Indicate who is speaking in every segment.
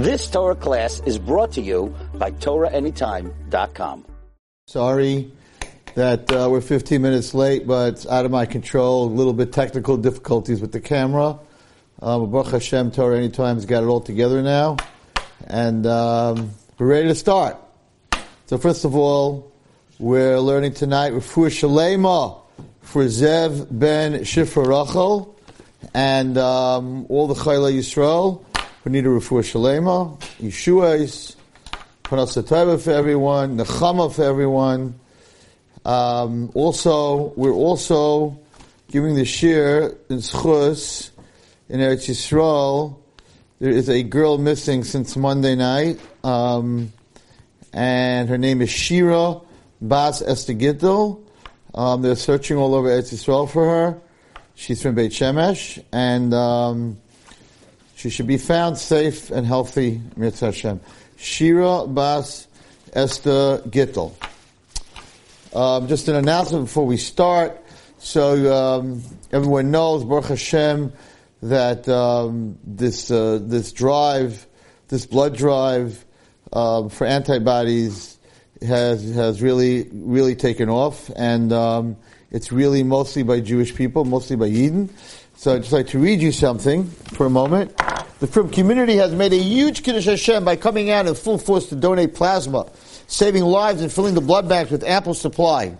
Speaker 1: This Torah class is brought to you by TorahAnytime.com.
Speaker 2: Sorry that uh, we're 15 minutes late, but it's out of my control. A little bit technical difficulties with the camera. Um, Baruch Hashem, Torah Anytime's got it all together now. And um, we're ready to start. So first of all, we're learning tonight Refuah Shalema for Zev ben Shifra Rachel and um, all the Chayla Yisrael who need a Refuah Shalema, Yeshua's, Parnasa Tova for everyone, Nechama for everyone. Um, also, we're also giving the shiur in Schus in Eretz Yisrael. There is a girl missing since Monday night, um, and her name is Shira Bas Esther Gittel. Um, they're searching all over Eretz Yisrael for her. She's from Beit Shemesh, and um, she should be found safe and healthy. Mitzvah Hashem. Shira Bas Esther Gittel. Um, just an announcement before we start. So um, everyone knows, Baruch Hashem, that um, this uh, this drive, this blood drive um, for antibodies has has really really taken off, and um, it's really mostly by Jewish people, mostly by Yidden. So I'd just like to read you something for a moment. The Frum community has made a huge Kiddush Hashem by coming out in full force to donate plasma, saving lives and filling the blood banks with ample supply.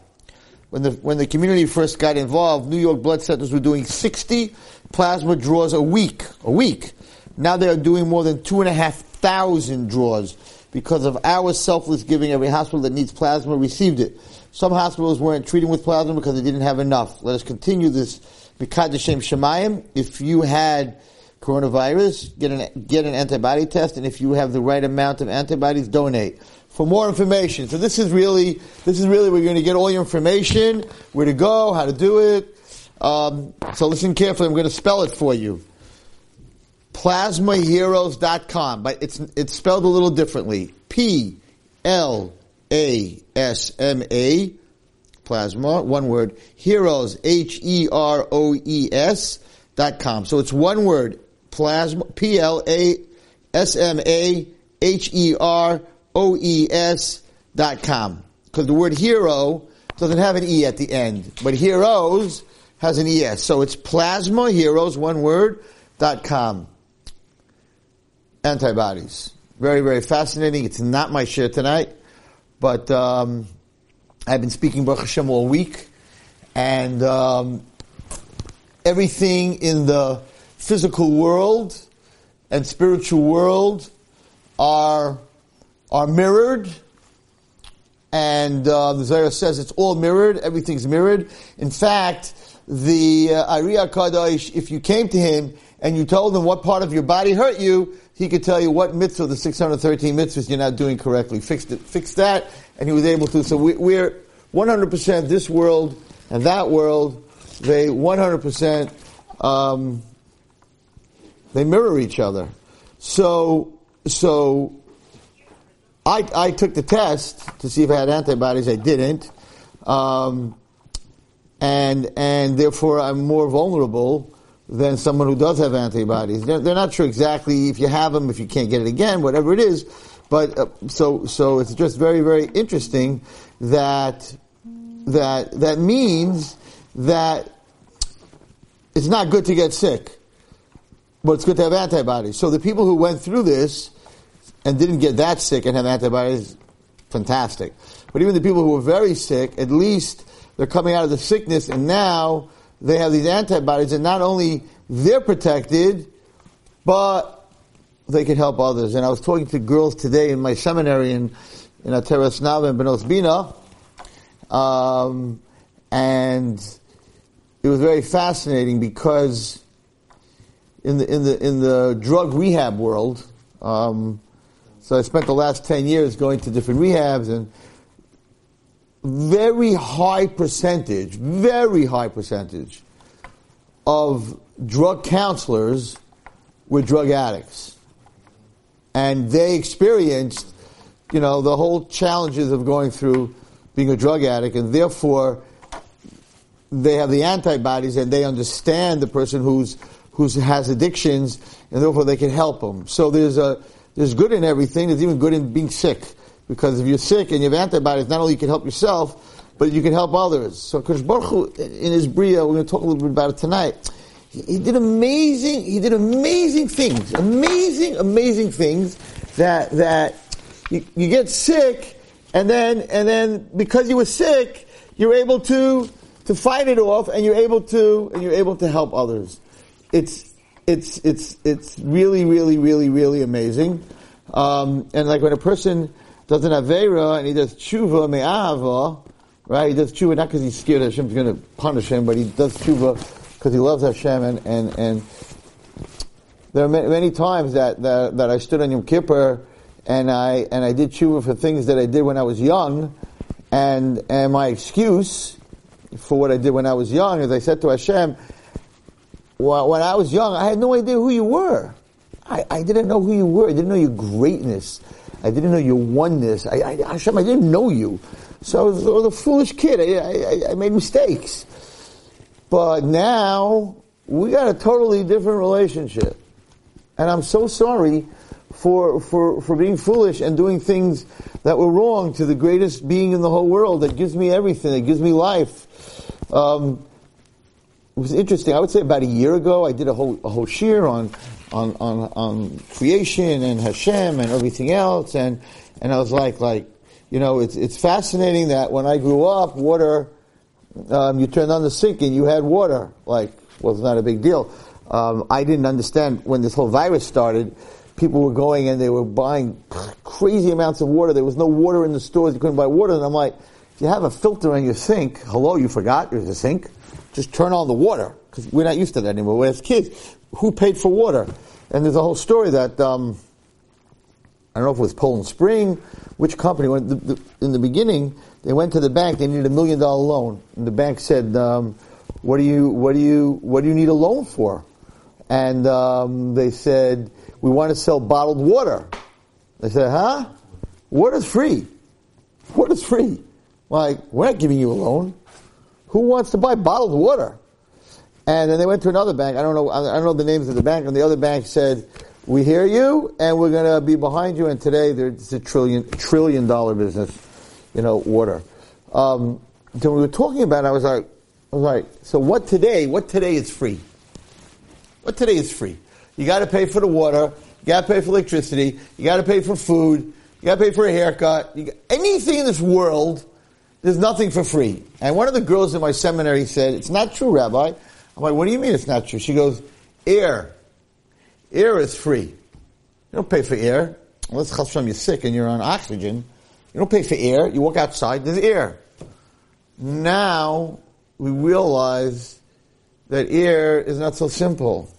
Speaker 2: When the, when the community first got involved, New York blood centers were doing 60 plasma draws a week. A week. Now they are doing more than two and a half thousand draws because of our selfless giving. Every hospital that needs plasma received it. Some hospitals weren't treating with plasma because they didn't have enough. Let us continue this. Mikad Shemayim. If you had coronavirus, get an, get an antibody test, and if you have the right amount of antibodies, donate. For more information, so this is really, this is really where you're going to get all your information, where to go, how to do it. Um, so listen carefully, I'm going to spell it for you. Plasmaheroes.com, but it's, it's spelled a little differently. P, L, A, S, M, A, plasma, one word, heroes, H-E-R-O-E-S, dot com. So it's one word, plasma, P-L-A-S-M-A-H-E-R-O-E-S dot com. Because the word hero doesn't have an E at the end, but heroes has an ES. So it's plasma heroes, one word, dot com. Antibodies. Very, very fascinating. It's not my share tonight, but um, I've been speaking Baruch Hashem all week, and um, everything in the physical world and spiritual world are are mirrored, and uh, the Zohar says it's all mirrored. Everything's mirrored. In fact, the uh, Kadosh, if you came to him and you told him what part of your body hurt you, he could tell you what mitzvah, the 613 mitzvahs you're not doing correctly. Fix it, fix that, and he was able to. So we, we're 100% this world and that world, they 100%, um, they mirror each other. So, so, I, I took the test to see if I had antibodies. I didn't. Um, and, and therefore I'm more vulnerable than someone who does have antibodies. They're, they're, not sure exactly if you have them, if you can't get it again, whatever it is. But uh, so so it's just very very interesting that that that means that it's not good to get sick, but it's good to have antibodies. So the people who went through this and didn't get that sick and have antibodies, fantastic. But even the people who were very sick, at least they're coming out of the sickness and now they have these antibodies, and not only they're protected, but they can help others. And I was talking to girls today in my seminary in in Ateres Nava in Benos Bina, um, and it was very fascinating because in the in the in the drug rehab world, um, so I spent the last ten years going to different rehabs and very high percentage, very high percentage of drug counselors were drug addicts. And they experienced, you know, the whole challenges of going through being a drug addict, and therefore they have the antibodies and they understand the person who's who has addictions, and therefore they can help them. So there's a there's good in everything. There's even good in being sick. Because if you're sick and you have antibodies, not only you can help yourself, but you can help others. So Kosh Baruch Hu, in his Bria, we're going to talk a little bit about it tonight. He, he did amazing, he did amazing things. Amazing, amazing things that, that you, you get sick and then, and then because you were sick, you're able to, to fight it off and you're able to, and you're able to help others. It's, it's, it's, it's really, really, really, really amazing. Um, and like when a person does an Avera and he does tshuva me'ahava, right? He does tshuva not because he's scared Hashem's going to punish him, but he does tshuva because he loves Hashem and, and, and there are many, many times that, that, that I stood on Yom Kippur and I, and I did tshuva for things that I did when I was young and, and my excuse for what I did when I was young is I said to Hashem, well, when I was young, I had no idea who you were. I, I didn't know who you were. I didn't know your greatness. I didn't know your oneness. I, I, Hashem, I didn't know you. So I was, I was a foolish kid. I, I, I made mistakes. But now, we got a totally different relationship. And I'm so sorry for, for, for being foolish and doing things that were wrong to the greatest being in the whole world that gives me everything, that gives me life. Um, was interesting. I would say about a year ago, I did a whole, a whole shiur on, on, on, on creation and Hashem and everything else. And, and I was like, like, you know, it's, it's fascinating that when I grew up, water, um, you turned on the sink and you had water. Like, well, it's not a big deal. Um, I didn't understand when this whole virus started. People were going and they were buying crazy amounts of water. There was no water in the stores. You couldn't buy water. And I'm like, if you have a filter in your sink, hello, you forgot there's a sink. Just turn on the water because we're not used to that anymore. We're as kids, who paid for water? And there's a whole story that um, I don't know if it was Poland Spring, which company. The, the, in the beginning, they went to the bank. They needed a million dollar loan, and the bank said, um, "What do you what do you what do you need a loan for?" And um, they said, "We want to sell bottled water." They said, "Huh? Water's free. Water's free. Like we're not giving you a loan. Who wants to buy bottled water?" And then they went to another bank. I don't know. I don't know the names of the bank. And the other bank said, "We hear you, and we're going to be behind you." And today, there's a trillion trillion dollar business. You know, water. Um, so we were talking about. It, I was like, I was like, so what today? What today is free? What today is free? You got to pay for the water. You got to pay for electricity. You got to pay for food. You got to pay for a haircut. Got, anything in this world, there's nothing for free. And one of the girls in my seminary said, "It's not true, Rabbi." I'm like, what do you mean it's not true? She goes, air. Air is free. You don't pay for air. Unless Chashem you're sick and you're on oxygen. You don't pay for air. You walk outside, there's air. Now, we realize that air is not so simple.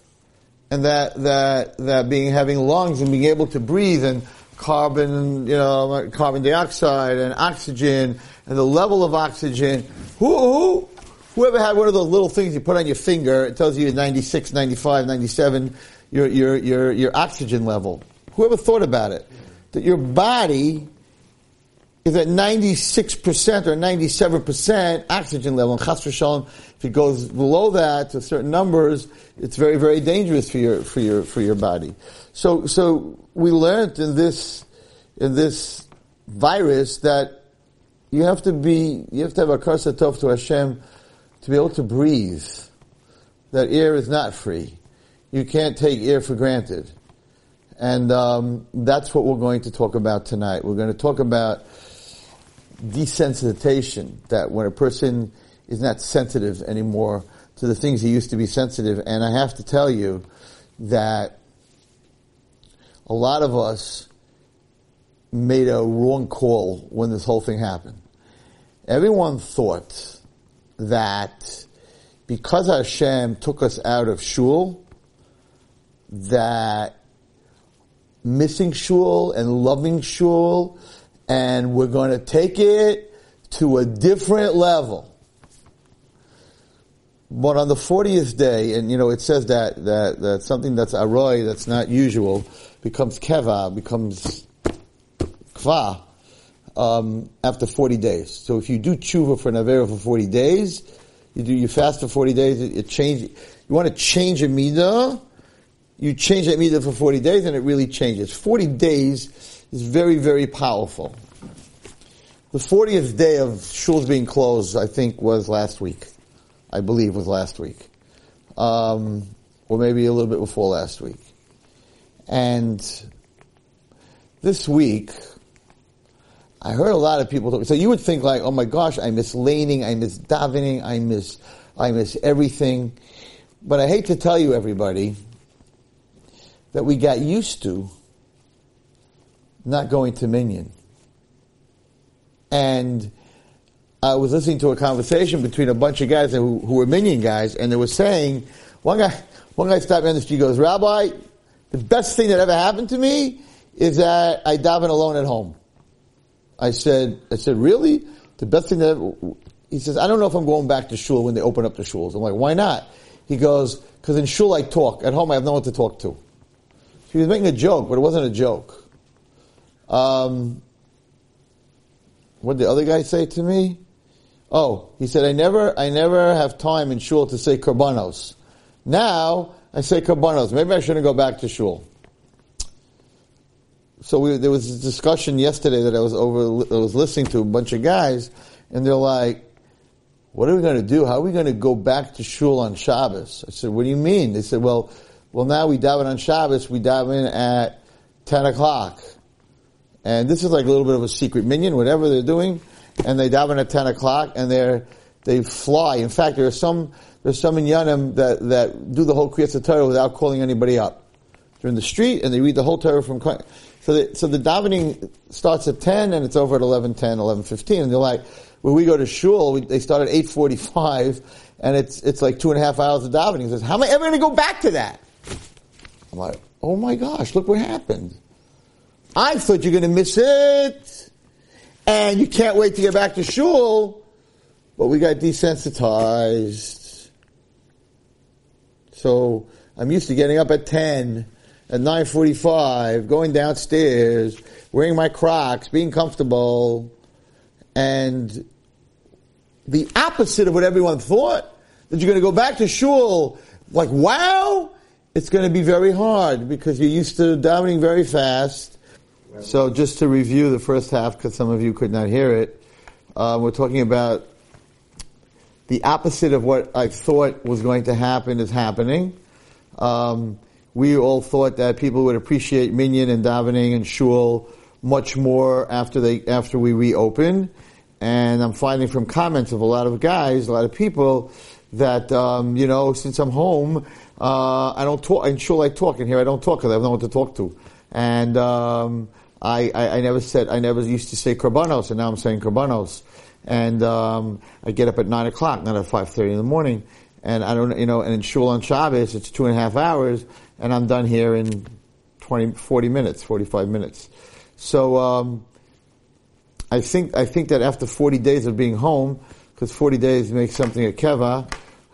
Speaker 2: And that, that, that being, having lungs and being able to breathe and carbon, you know, carbon dioxide and oxygen and the level of oxygen. Who, who, Whoever had one of those little things you put on your finger, it tells you 96, 95, 97, your, your, your, your oxygen level. Whoever thought about it? That your body is at 96% or 97% oxygen level. And chas if it goes below that to certain numbers, it's very, very dangerous for your, for your, for your body. So, so we learned in this, in this virus that you have to be, you have to have a karsatov to Hashem to be able to breathe, that air is not free. You can't take air for granted. And um, that's what we're going to talk about tonight. We're going to talk about desensitization, that when a person is not sensitive anymore to the things he used to be sensitive. And I have to tell you that a lot of us made a wrong call when this whole thing happened. Everyone thought that because Hashem took us out of shul, that missing shul and loving shul, and we're going to take it to a different level. But on the 40th day, and you know, it says that, that, that something that's aroy, that's not usual, becomes keva, becomes kva, um, after 40 days. So if you do tshuva for Navera for 40 days, you do you fast for 40 days, it, it change, you want to change a midah, you change that midah for 40 days and it really changes. 40 days is very, very powerful. The 40th day of shuls being closed, I think, was last week. I believe was last week. Um, or maybe a little bit before last week. And this week, I heard a lot of people talk. So you would think like, oh my gosh, I miss laning, I miss davening, I miss, I miss everything. But I hate to tell you, everybody, that we got used to not going to Minyan. And I was listening to a conversation between a bunch of guys who, who were Minyan guys, and they were saying, one guy, one guy stopped me on the street, goes, Rabbi, the best thing that ever happened to me is that I daven alone at home. I said, I said, really? The best thing that, he says, I don't know if I'm going back to shul when they open up the shuls. I'm like, why not? He goes, because in shul I talk. At home I have no one to talk to. He was making a joke, but it wasn't a joke. Um, what did the other guy say to me? Oh, he said, I never, I never have time in shul to say korbanos. Now, I say korbanos. Maybe I shouldn't go back to shul. So we, there was a discussion yesterday that I was over, I was listening to a bunch of guys, and they're like, what are we going to do? How are we going to go back to shul on Shabbos? I said, what do you mean? They said, well, well now we daven on Shabbos, we daven at 10 o'clock. And this is like a little bit of a secret minyan, whatever they're doing, and they daven at 10 o'clock, and they're, they fly. In fact, there are some, there's some minyanim that, that do the whole Kriyat Torah without calling anybody up. They're in the street, and they read the whole Torah from, so the, so the davening starts at 10 and it's over at 11, 10, 11, 15. And they're like, when we go to shul, we, they start at 8.45 and it's, it's like two and a half hours of davening. He says, how am I ever going to go back to that? I'm like, oh my gosh, look what happened. I thought you're going to miss it. And you can't wait to get back to shul. But we got desensitized. So I'm used to getting up at 10 at 9.45, going downstairs, wearing my Crocs, being comfortable, and the opposite of what everyone thought, that you're going to go back to shul, like, wow, it's going to be very hard because you're used to davening very fast. So just to review the first half, because some of you could not hear it, uh, we're talking about the opposite of what I thought was going to happen is happening. Um, we all thought that people would appreciate minyan and davening and shul much more after they after we reopen. And I'm finding from comments of a lot of guys, a lot of people, that um, you know, since I'm home, uh, I don't talk. In shul, I talk. In here, I don't talk because I have no one to talk to. And um, I, I, I, never said, I never used to say korbanos, and now I'm saying korbanos. And um, I get up at nine o'clock, not at five thirty in the morning. And I don't, you know, and in shul on Shabbos, it's two and a half hours and I'm done here in 20, 40 minutes, 45 minutes. So, um, I think, I think that after 40 days of being home, because 40 days makes something a keva,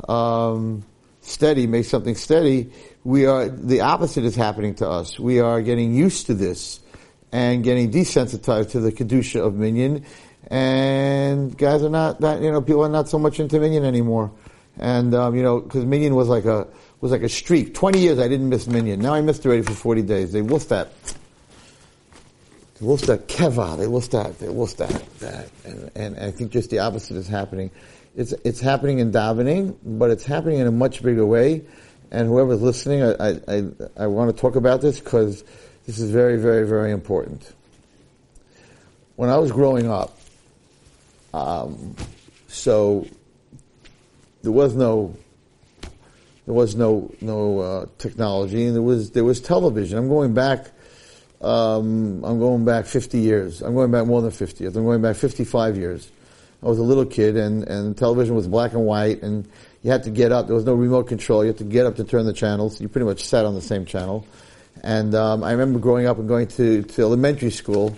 Speaker 2: um, steady makes something steady, we are, the opposite is happening to us. We are getting used to this and getting desensitized to the kedusha of minyan, and guys are not that, you know, people are not so much into minyan anymore. And, um, you know, because minyan was like a, was like a streak. 20 years I didn't miss Minyan. Now I missed already for 40 days. They lost that. They lost that keva. They lost that. They lost that. That. And, and I think just the opposite is happening. It's, it's happening in davening, but it's happening in a much bigger way. And whoever's listening, I, I, I want to talk about this because this is very, very, very important. When I was growing up, um, so there was no there was no no uh, technology, and there was there was television. I'm going back. Um, I'm going back 50 years. I'm going back more than 50 years. I'm going back 55 years. I was a little kid, and and television was black and white, and you had to get up. There was no remote control. You had to get up to turn the channels. You pretty much sat on the same channel. And um, I remember growing up and going to, to elementary school,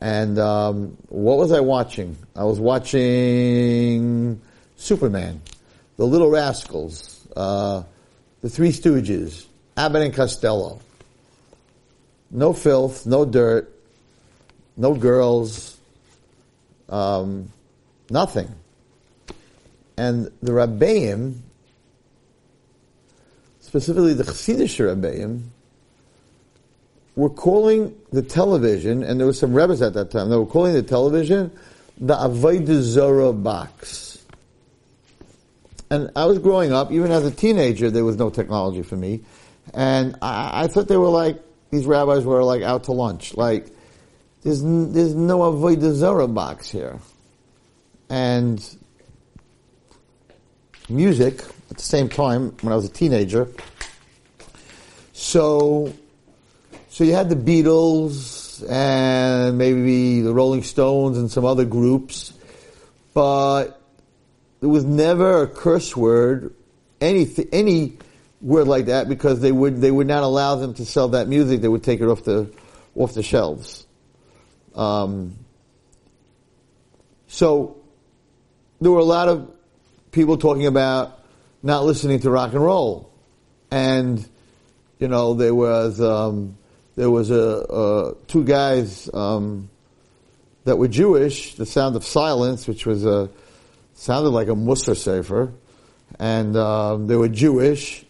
Speaker 2: and um, what was I watching? I was watching Superman, The Little Rascals, uh, the Three Stooges, Abbott and Costello. No filth, no dirt, no girls, um, nothing. And the Rabbeim, specifically the Chassidish Rebbeim, were calling the television, and there were some Rebbe's at that time, they were calling the television the Avodah Zorah box. And I was growing up, even as a teenager, there was no technology for me. And I, I thought they were like, these rabbis were like out to lunch. Like, there's, there's no Avodah Zorah box here. And music, at the same time, when I was a teenager, so, so you had the Beatles and maybe the Rolling Stones and some other groups, but there was never a curse word, any any word like that, because they would they would not allow them to sell that music. They would take it off the off the shelves. Um, so there were a lot of people talking about not listening to rock and roll, and you know there was um, there was a, a two guys um, that were Jewish. The Sound of Silence, which was a sounded like a Musar sefer, and um, they were Jewish.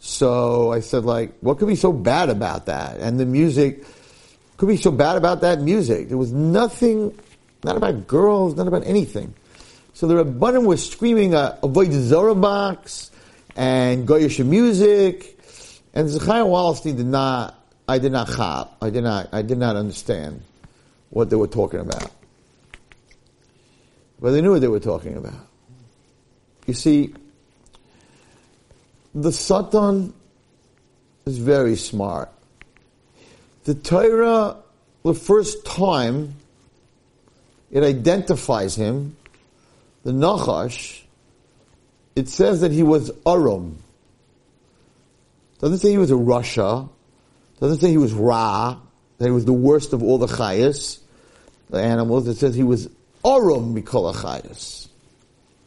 Speaker 2: So I said, like, what could be so bad about that? And the music could be so bad about that music. There was nothing, not about girls, not about anything. So the Rabbanim was screaming uh, Avodah Zorah box and Goyish music, and Zechariah Wallerstein did not. I did not. I did not. I did not understand what they were talking about, but they knew what they were talking about. You see, the Satan is very smart. The Torah, the first time it identifies him the Nachash, it says that he was Arum. Doesn't say he was a rasha. Doesn't say he was Ra, that he was the worst of all the Chayas, the animals. It says he was Arum Mikol Chayas.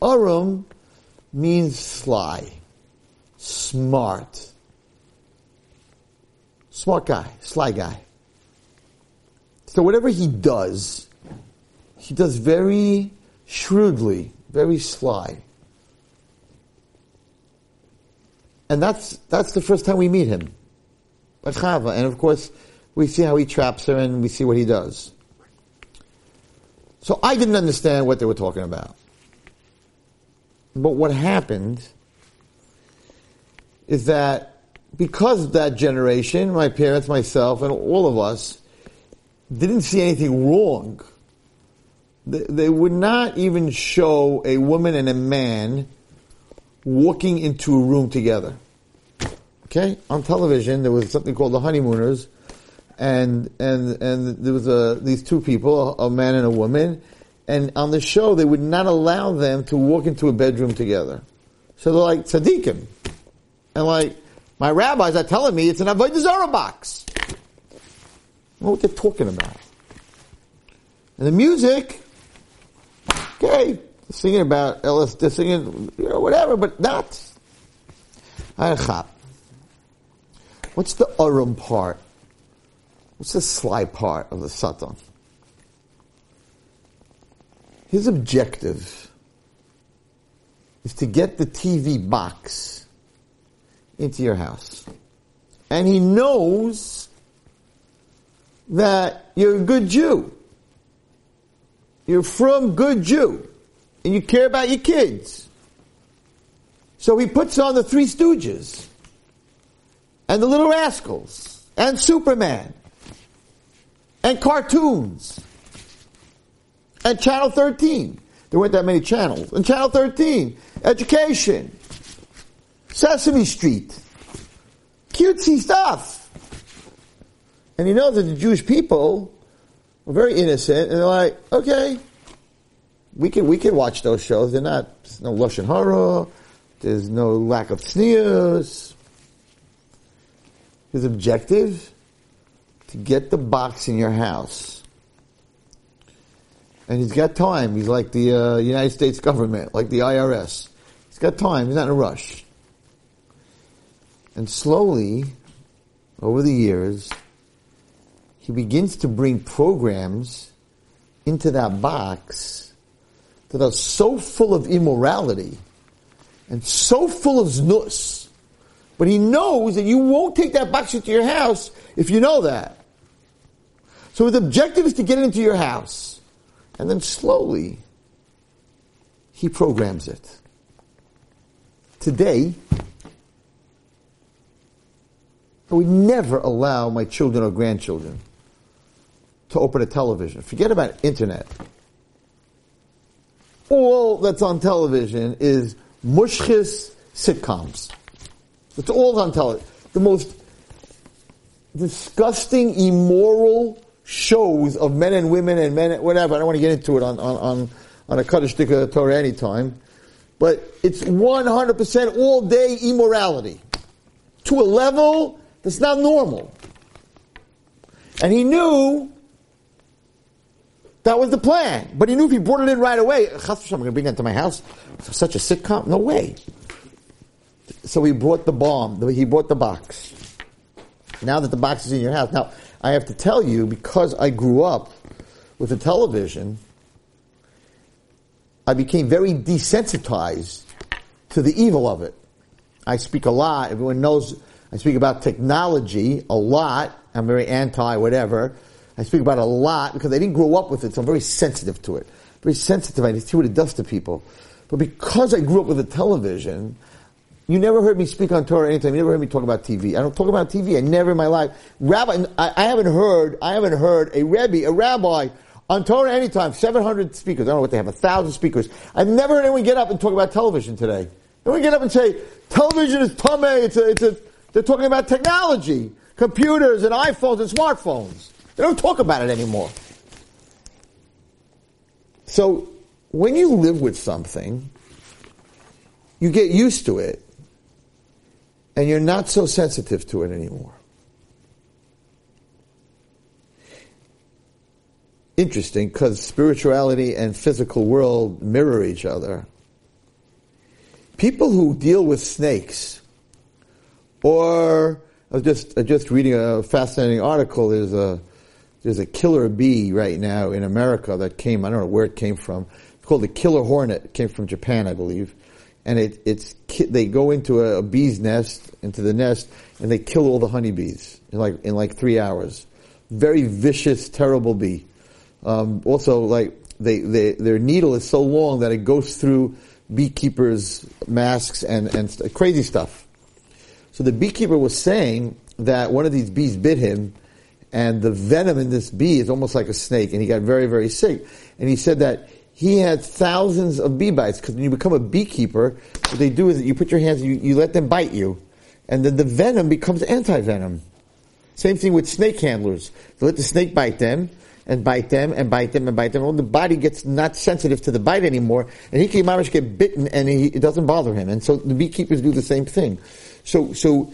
Speaker 2: Arum means sly, smart. Smart guy, sly guy. So whatever he does, he does very shrewdly, very sly. And that's, that's the first time we meet him. Like Chava. And of course, we see how he traps her and we see what he does. So I didn't understand what they were talking about. But what happened is that because of that generation, my parents, myself, and all of us didn't see anything wrong they would not even show a woman and a man walking into a room together. Okay, on television there was something called the honeymooners, and and and there was a these two people, a, man and a woman, and on the show they would not allow them to walk into a bedroom together. So they're like tzaddikim, and like my rabbis are telling me it's an avodah zarah box. what they're talking about. And the music Okay, singing about LSD, singing, you know, whatever, but not. What's the Arum part? What's the sly part of the Satan? His objective is to get the TV box into your house. And he knows that you're a good Jew. You're from good Jew. And you care about your kids. So he puts on the Three Stooges. And the Little Rascals. And Superman. And cartoons. And Channel 13. There weren't that many channels. And Channel 13. Education. Sesame Street. Cutesy stuff. And he knows that the Jewish people were very innocent, and they're like, okay, we can we can watch those shows. They're not there's no lashon hara. There's no lack of sneers. His objective to get the box in your house, and he's got time. He's like the uh, United States government, like the IRS. He's got time. He's not in a rush. And slowly, over the years, he begins to bring programs into that box that are so full of immorality and so full of znus But he knows that you won't take that box into your house if you know that. So his objective is to get it into your house. And then slowly, he programs it. Today, I would never allow my children or grandchildren to open a television. Forget about internet. All that's on television is mushkis sitcoms. It's all on television. The most disgusting, immoral shows of men and women and men, whatever. I don't want to get into it on, on, on, on a Kaddish Torah anytime. But it's 100% all day immorality. To a level that's not normal. And he knew that was the plan. But he knew if he brought it in right away, I'm going to bring that to my house. Such a sitcom? No way. So he brought the bomb. He brought the box. Now that the box is in your house. Now, I have to tell you, because I grew up with a television, I became very desensitized to the evil of it. I speak a lot. Everyone knows I speak about technology a lot. I'm very anti whatever. I speak about a lot because I didn't grow up with it, so I'm very sensitive to it. Very sensitive. I see what it does to people. But because I grew up with a television, you never heard me speak on Torah anytime. You never heard me talk about TV. I don't talk about TV. I never in my life. Rabbi, I, I haven't heard, I haven't heard a Rebbe, a rabbi, on Torah anytime. 700 speakers. I don't know what they have, a thousand speakers. I've never heard anyone get up and talk about television today. Anyone get up and say, television is tame, it's a, it's a, they're talking about technology, computers and iPhones and smartphones. They don't talk about it anymore. So, when you live with something, you get used to it, and you're not so sensitive to it anymore. Interesting, because spirituality and physical world mirror each other. People who deal with snakes, or I was just just reading a fascinating article. There's a there's a killer bee right now in America that came, I don't know where it came from. It's called the killer hornet. It came from Japan, I believe. And it, it's, they go into a, a bee's nest, into the nest, and they kill all the honeybees in like, in like three hours. Very vicious, terrible bee. Um, also, like, they, they, their needle is so long that it goes through beekeepers' masks and, and st- crazy stuff. So the beekeeper was saying that one of these bees bit him, and the venom in this bee is almost like a snake, and he got very, very sick. And he said that he had thousands of bee bites because when you become a beekeeper, what they do is you put your hands, you, you let them bite you, and then the venom becomes anti-venom. Same thing with snake handlers. They let the snake bite them, and bite them, and bite them, and bite them. Well, the body gets not sensitive to the bite anymore, and he can to get bitten, and he, it doesn't bother him. And so the beekeepers do the same thing. So, so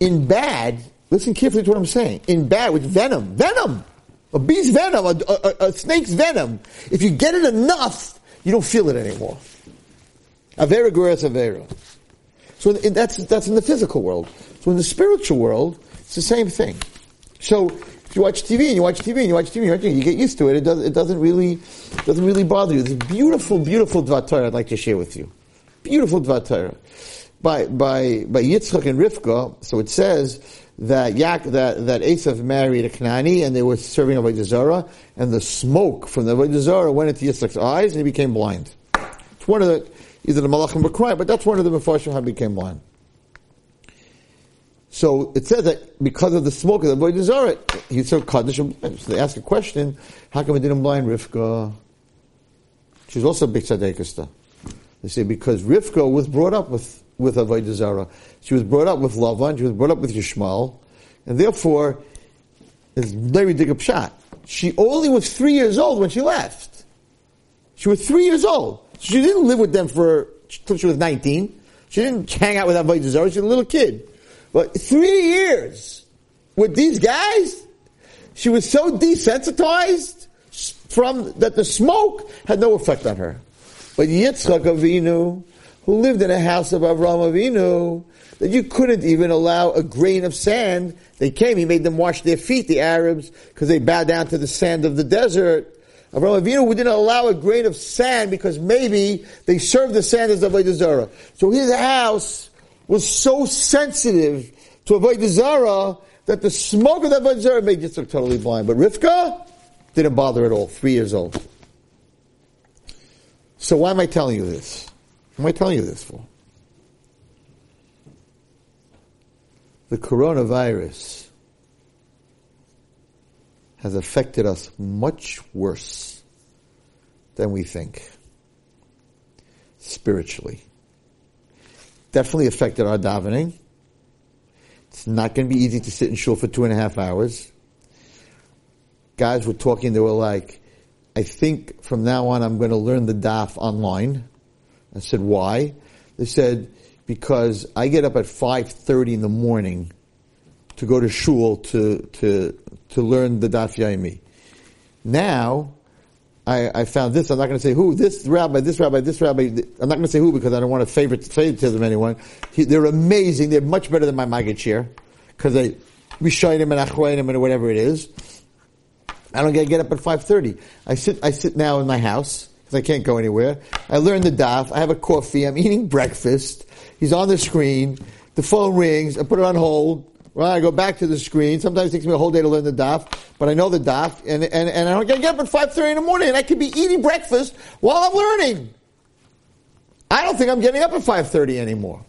Speaker 2: in bad, Listen carefully to what I'm saying. In bad, with venom, venom, a bee's venom, a, a, a snake's venom. If you get it enough, you don't feel it anymore. Avera guras avera. So that's that's in the physical world. So in the spiritual world, it's the same thing. So if you watch TV and you watch TV and you watch TV, and you, watch TV, you get used to it. It, does, it doesn't really doesn't really bother you. A beautiful, beautiful Dvar I'd like to share with you. Beautiful Dvar by by by Yitzchak and Rivka. So it says that Yak, that that Esav married a Kanani, and they were serving Avodah Zarah, and the smoke from the Avodah went into Yitzchak's eyes, and he became blind. It's one of the either the Malachim crying, but that's one of the Mefarshim how became blind. So it says that because of the smoke of the Avodah Zarah, he said Kaddish So they ask a question: How come it didn't blind Rivka? She's also a big tzaddik. They say because Rivka was brought up with with Avodah Zarah. She was brought up with Lavan, she was brought up with Yishmael, and therefore, it's very big shot. She only was three years old when she left. She was three years old. She didn't live with them for until she was 19. She didn't hang out with Avodah Zarah. She was a little kid. But three years with these guys, she was so desensitized from that the smoke had no effect on her. But Yitzchak Avinu, who lived in a house of Avram Avinu, that you couldn't even allow a grain of sand. They came, he made them wash their feet, the Arabs, because they bowed down to the sand of the desert. Avram Avinu didn't allow a grain of sand because maybe they served the sand as Avodah Zarah. So his house was so sensitive to Avodah Zara that the smoke of that Avodah Zara made Yitzchak totally blind. But Rivka didn't bother at all, three years old. So why am I telling you this? Am I telling you this for? The coronavirus has affected us much worse than we think spiritually. Definitely affected our davening. It's not going to be easy to sit in shul for two and a half hours. Guys were talking, they were like, I think from now on I'm going to learn the daf online. I said, why? They said, because I get up at 5.30 in the morning to go to shul to, to, to learn the daf yomi. Now, I, I, found this. I'm not going to say who. This rabbi, this rabbi, this rabbi. I'm not going to say who because I don't want to favorite favoritism anyone. He, they're amazing. They're much better than my Maggid Shiur because they Rishonim and Achronim and whatever it is. I don't get get up at 5:30. I sit. I sit now in my house because I can't go anywhere. I learn the daf. I have a coffee. I'm eating breakfast. He's on the screen. The phone rings. I put it on hold. Well, I go back to the screen. Sometimes it takes me a whole day to learn the daf, but I know the daf, and, and, and I don't get up at 5.30 in the morning, and I could be eating breakfast while I'm learning. I don't think I'm getting up at 5.30 anymore.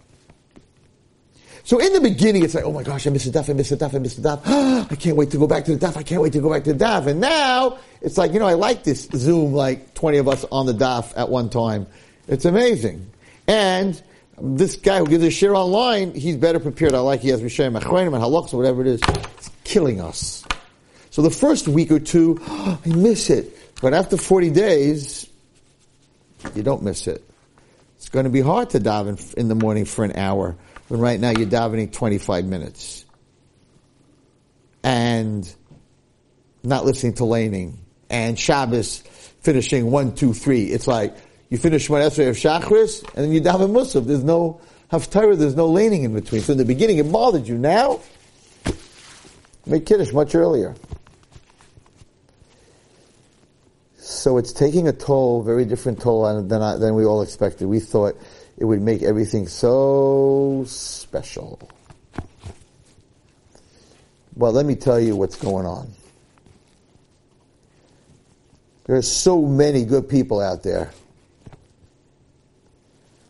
Speaker 2: So in the beginning, it's like, oh my gosh, I missed the daf, I missed the daf, I missed the daf. I can't wait to go back to the daf, I can't wait to go back to the daf. And now, it's like, you know, I like this Zoom, like 20 of us on the daf at one time. It's amazing. And this guy who gives a share online, he's better prepared. I like he has Rishonim Achronim and Halachs or whatever it is. It's killing us. So the first week or two, oh, I miss it. But after 40 days, you don't miss it. It's going to be hard to daven in the morning for an hour when right now you're davening 25 minutes. And not listening to laning. And Shabbos finishing one, two, three. It's like, you finish one Esrei of Shachris, and then you daven Musaf. There's no Haftarah, there's no laning in between. So in the beginning it bothered you. Now, make Kiddush much earlier. So it's taking a toll, very different toll than, than we all expected. We thought it would make everything so special. Well, let me tell you what's going on. There are so many good people out there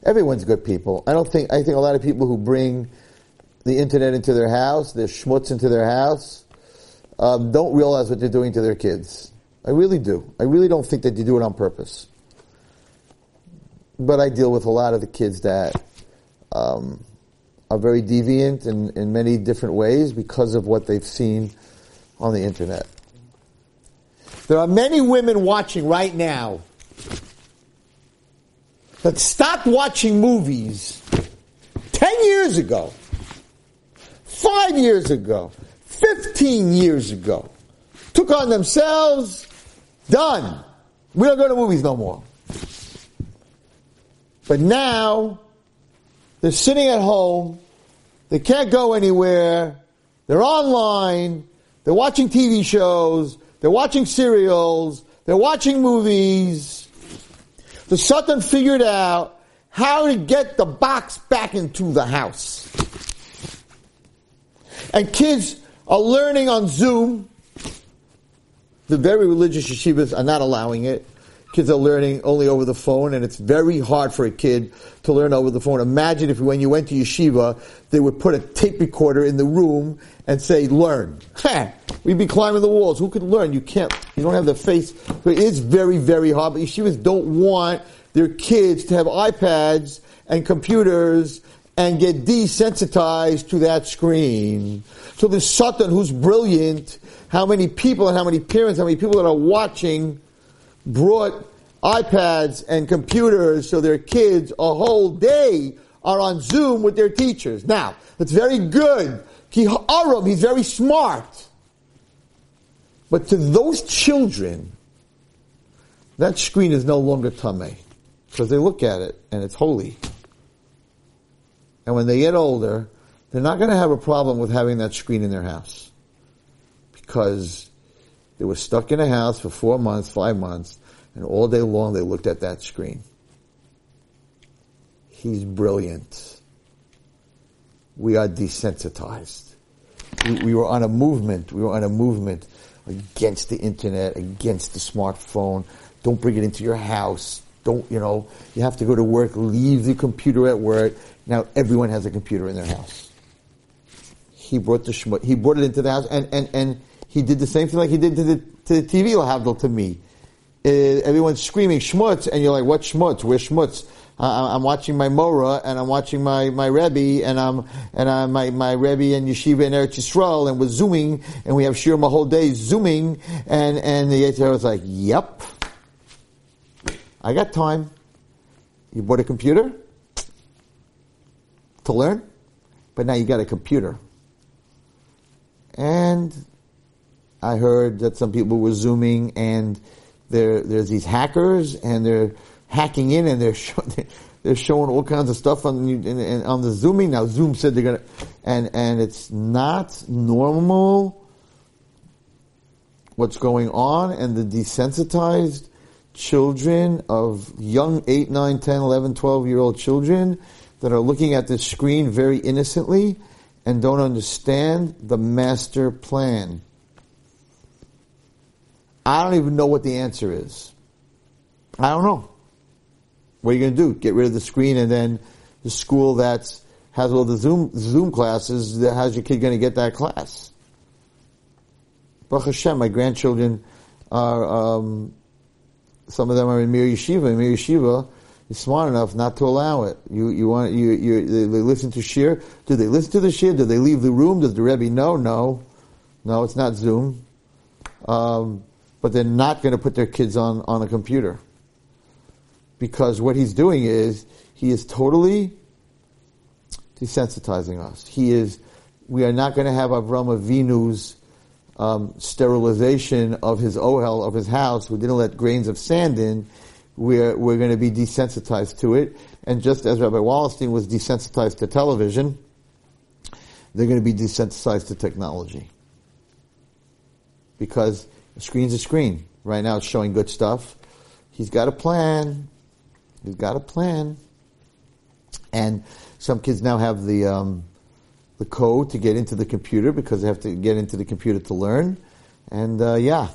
Speaker 2: Everyone's good people. I don't think, I think a lot of people who bring the internet into their house, their schmutz into their house, um, don't realize what they're doing to their kids. I really do. I really don't think that they do it on purpose. But I deal with a lot of the kids that um, are very deviant in, in many different ways because of what they've seen on the internet. There are many women watching right now that stopped watching movies 10 years ago, 5 years ago, 15 years ago, took on themselves, done. We don't go to movies no more. But now, they're sitting at home, they can't go anywhere, they're online, they're watching TV shows, they're watching serials, they're watching movies, the Satan figured out how to get the box back into the house. And kids are learning on Zoom. The very religious yeshivas are not allowing it. Kids are learning only over the phone, and it's very hard for a kid to learn over the phone. Imagine if when you went to yeshiva, they would put a tape recorder in the room and say, learn. We'd be climbing the walls. Who could learn? You can't, you don't have the face. It is very, very hard, but yeshivas don't want their kids to have iPads and computers and get desensitized to that screen. So the Satan, who's brilliant, how many people and how many parents, how many people that are watching brought iPads and computers so their kids a whole day are on Zoom with their teachers. Now, that's very good. Arum, he's very smart. But to those children, that screen is no longer tame because they look at it and it's holy. And when they get older, they're not going to have a problem with having that screen in their house because they were stuck in a house for four months, five months, and all day long they looked at that screen. He's brilliant. we are desensitized. We, we were on a movement. We were on a movement against the internet, against the smartphone. Don't bring it into your house. Don't, you know, you have to go to work, leave the computer at work. Now everyone has a computer in their house. He brought the he brought it into the house and, and, and he did the same thing like he did to the, to the TV lahavdil to me. Uh, everyone's screaming schmutz and you're like, what schmutz? Where's schmutz? Uh, I'm watching my Mora and I'm watching my, my Rebbe and I'm, and I'm, my, my Rebbe and Yeshiva in Eretz Yisrael and we're zooming and we have Shiur my whole day zooming and, and the Yetzer was like, yep. I got time. You bought a computer to learn, but now you got a computer. And I heard that some people were zooming and there, there's these hackers and they're hacking in and they're show, they're showing all kinds of stuff on the, on the zooming. Now Zoom said they're gonna, and, and it's not normal what's going on and the desensitized children of young 8, 9, 10, 11, 12 year old children that are looking at this screen very innocently and don't understand the master plan. I don't even know what the answer is. I don't know. What are you going to do? Get rid of the screen and then the school that has all the Zoom, Zoom classes, how's your kid going to get that class? Baruch Hashem, my grandchildren are, um, some of them are in Mir Yeshiva, Mir Yeshiva is smart enough not to allow it. You, you want, you, you, they, they listen to Shiur. Do they listen to the Shiur? Do they leave the room? Does the Rebbe know? No. No, it's not Zoom. Um, but they're not going to put their kids on, on a computer. Because what he's doing is, he is totally desensitizing us. He is, we are not going to have Avram Avinu's um, sterilization of his ohel, of his house. We didn't let grains of sand in. We're, we're going to be desensitized to it. And just as Rabbi Wallerstein was desensitized to television, they're going to be desensitized to technology. Because a screen's a screen. Right now it's showing good stuff. He's got a plan. He's got a plan. And some kids now have the, um, the code to get into the computer because they have to get into the computer to learn. And uh, yeah,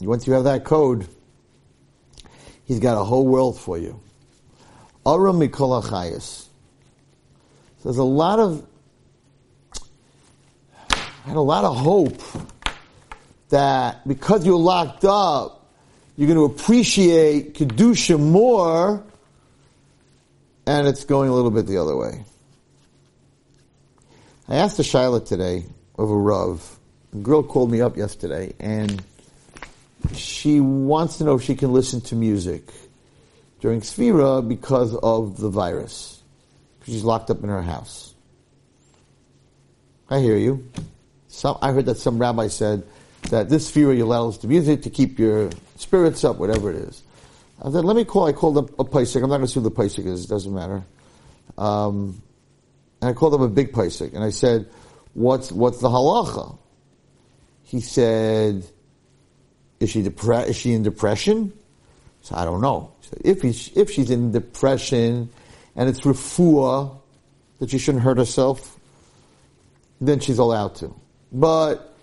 Speaker 2: once you have that code, he's got a whole world for you. Arum Mikol So there's a lot of, I had a lot of hope that because you're locked up, you're going to appreciate Kedusha more, and it's going a little bit the other way. I asked a shaila today of a Rav. A girl called me up yesterday and she wants to know if she can listen to music during Sphira because of the virus. She's locked up in her house. I hear you. Some, I heard that some rabbi said that this Sphira allows to music to keep your spirits up, whatever it is. I said, let me call, I called up a Paisik. I'm not going to see who the Paisik is, it doesn't matter. Um, and I called him a big paisik, and I said, "What's what's the halacha?" He said, "Is she depre- Is she in depression?" So I don't know. If he's, if she's in depression, and it's refuah that she shouldn't hurt herself, then she's allowed to. But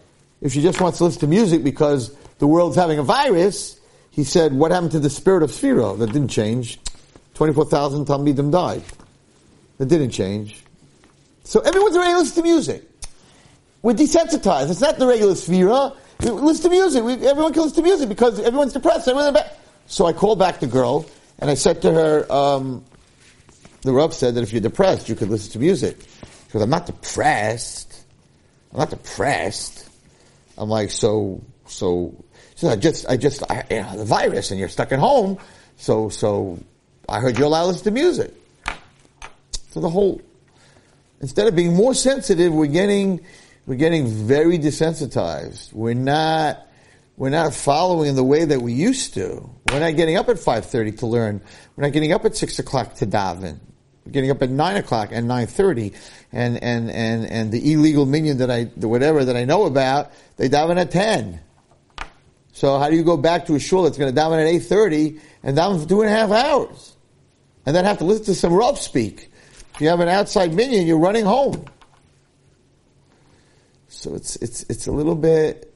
Speaker 2: if she just wants to listen to music because the world's having a virus, he said, "What happened to the spirit of Sphira? That didn't change. Twenty-four thousand talmidim died. That didn't change." So everyone's ready to listen to music. We're desensitized. It's not the regular sphera. Listen to music. We, everyone can listen to music because everyone's depressed. Everyone's so I called back the girl and I said to her, um, the Rav said that if you're depressed, you could listen to music. She goes, I'm not depressed. I'm not depressed. I'm like, so, so, so I just, I just, I, you know, the virus and you're stuck at home. So, so I heard you're allowed to listen to music. So the whole, Instead of being more sensitive, we're getting, we're getting very desensitized. We're not, we're not following in the way that we used to. We're not getting up at 5.30 to learn. We're not getting up at 6 o'clock to daven. Getting up at 9 o'clock and 9.30. And, and, and, and the illegal minyan that I, whatever that I know about, they daven at 10. So how do you go back to a shul that's going to daven at 8.30 and daven for two and a half hours? And then have to listen to some Rav speak If you have an outside minyan, you're running home. So it's it's it's a little bit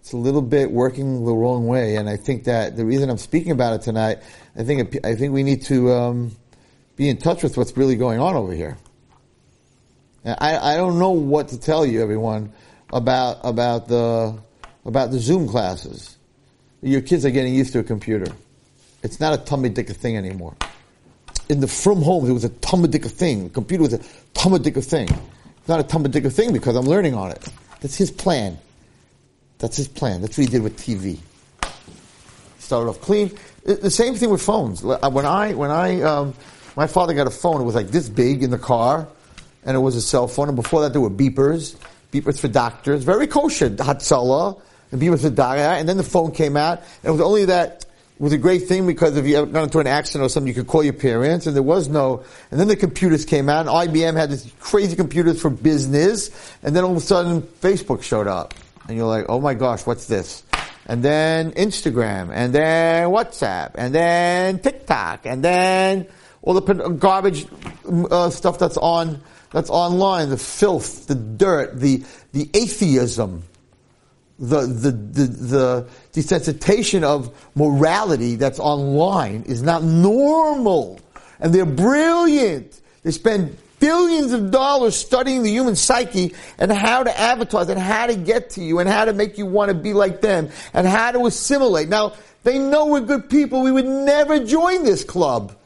Speaker 2: it's a little bit working the wrong way, and I think that the reason I'm speaking about it tonight, I think I think we need to um, be in touch with what's really going on over here. I, I don't know what to tell you, everyone, about about the about the Zoom classes. Your kids are getting used to a computer. It's not a Talmudic thing anymore. In the from homes, it was a Talmudic thing. The computer was a Talmudic thing. It's not a Talmudic thing because I'm learning on it. That's his plan. That's his plan. That's what he did with TV. Started off clean. The same thing with phones. When I when I um, my father got a phone, it was like this big in the car, and it was a cell phone. And before that, there were beepers, beepers for doctors, very kosher, Hatzalah, and beepers for doctors. And then the phone came out, and it was only that was a great thing because if you ever got into an accident or something, you could call your parents, and there was no. And then the computers came out, and IBM had these crazy computers for business, and then all of a sudden, Facebook showed up, and you're like, oh my gosh, what's this? And then Instagram, and then WhatsApp, and then TikTok, and then all the garbage uh, stuff that's on that's online, the filth, the dirt, the the atheism, the the the, the desensitization of morality that's online is not normal, and they're brilliant. They spend billions of dollars studying the human psyche and how to advertise and how to get to you and how to make you want to be like them and how to assimilate. Now, they know we're good people. We would never join this club.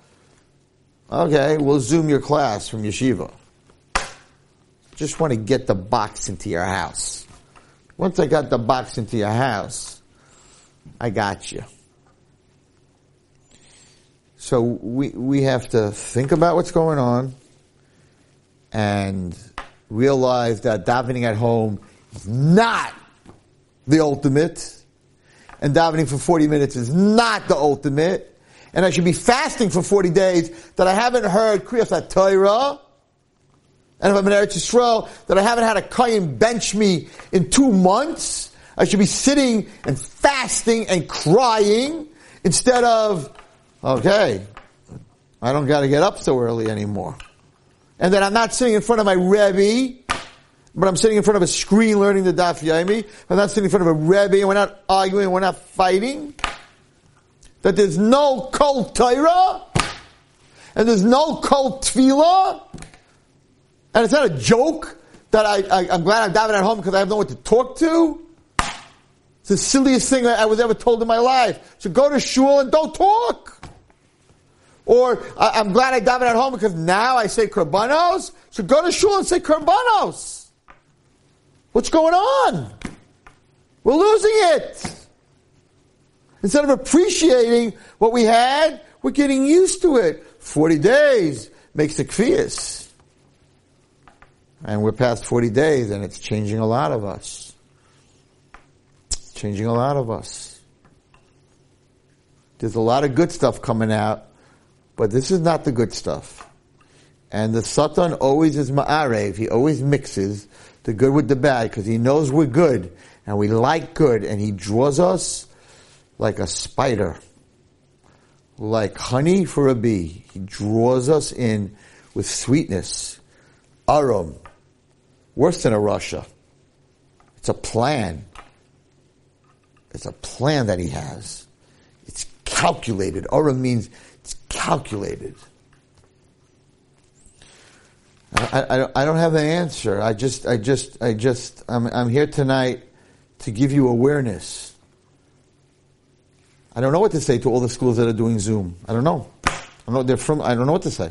Speaker 2: Okay, we'll zoom your class from yeshiva. Just want to get the box into your house. Once I got the box into your house, I got you. So we, we have to think about what's going on and realize that davening at home is not the ultimate. And davening for 40 minutes is not the ultimate and I should be fasting for 40 days that I haven't heard Kriyas Torah, and if I'm in Eretz Yisrael, that I haven't had a Kayin bench me in two months, I should be sitting and fasting and crying instead of, okay, I don't got to get up so early anymore. And that I'm not sitting in front of my Rebbe, but I'm sitting in front of a screen learning the Daf Yomi. I'm not sitting in front of a Rebbe, and we're not arguing, we're not fighting that there's no kol Torah, and there's no kol tefillah, and it's not a joke that I, am glad I'm diving at home because I have no one to talk to. It's the silliest thing I was ever told in my life. So go to shul and don't talk. Or I, am glad I dive at home because now I say korbanos. So go to shul and say korbanos. What's going on? We're losing it. Instead of appreciating what we had, we're getting used to it. 40 days makes it kfiyas. And we're past 40 days and it's changing a lot of us. It's changing a lot of us. There's a lot of good stuff coming out, but this is not the good stuff. And the Satan always is ma'arev. He always mixes the good with the bad because he knows we're good and we like good and he draws us like a spider, like honey for a bee. He draws us in with sweetness, arum, worse than a rasha. It's a plan. It's a plan that he has. It's calculated. Arum means it's calculated. I, I, I, don't have the answer. I just, I just, I just, I'm, I'm here tonight to give you awareness I don't know what to say to all the schools that are doing Zoom. I don't know. I don't know they're from. I don't know what to say.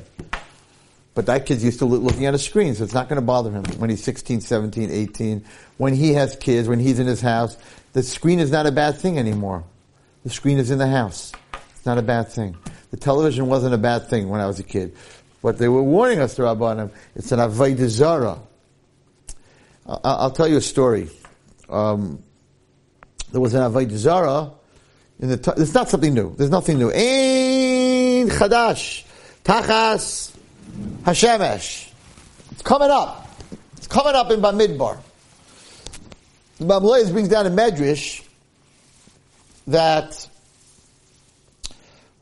Speaker 2: But that kid's used to looking at a screen, so it's not going to bother him when he's 16, 17, 18. When he has kids, when he's in his house, the screen is not a bad thing anymore. The screen is in the house. It's not a bad thing. The television wasn't a bad thing when I was a kid. What they were warning us, the Rabbanim, it's an Avodah. I'll tell you a story. Um, there was an Avodah Zara it's not something new. There's nothing new. Ein chadash, tachas, hashemesh. It's coming up. It's coming up in Bamidbar. The Bamleis brings down a medrash that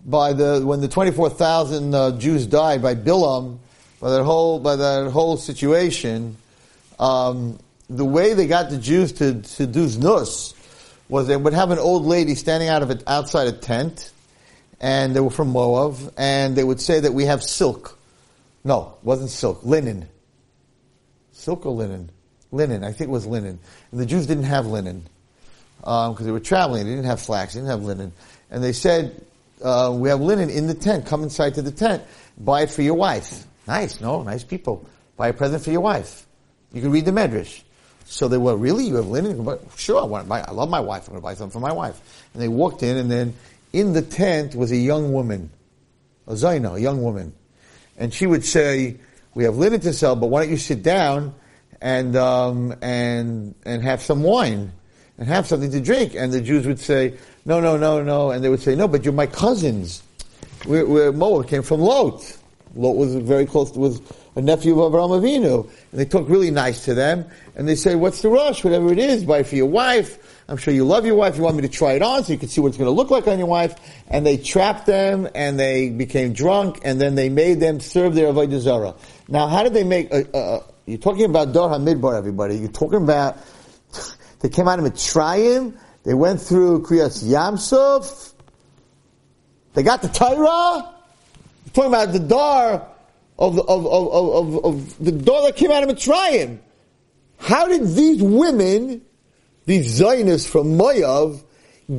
Speaker 2: by the when the twenty four thousand uh, Jews died by Bilam, by that whole by that whole situation. Um, the way they got the Jews to, to do znus was they would have an old lady standing out of it outside a tent, and they were from Moab, and they would say that we have silk. No, it wasn't silk, linen. Silk or linen? Linen, I think it was linen. And the Jews didn't have linen because um, they were traveling. They didn't have flax, they didn't have linen. And they said, uh, we have linen in the tent. Come inside to the tent. Buy it for your wife. Nice, no, nice people. Buy a present for your wife. You can read the Medrash. So they were, really? You have linen? Sure, I want to buy, I love my wife. I'm going to buy something for my wife. And they walked in and then in the tent was a young woman. A Zaina, a young woman. And she would say, we have linen to sell, but why don't you sit down and, um, and, and have some wine and have something to drink? And the Jews would say, no, no, no, no. And they would say, no, but you're my cousins. We're, we're Moab came from Lot. Lot was very close, to, was a nephew of Avraham Avinu. And they talk really nice to them. And they say, what's the rush? Whatever it is, buy for your wife. I'm sure you love your wife. You want me to try it on so you can see what it's going to look like on your wife. And they trapped them and they became drunk and then they made them serve their Avodah Zarah. Now, how did they make, uh, uh, you're talking about Dor HaMidbar, everybody. You're talking about, they came out of Mitzrayim. They went through Kriyas Yamsuf. They got the Torah. You're talking about the Dor of, the, of, of, of, of, the Dor that came out of Mitzrayim. How did these women, these Zionists from Moav,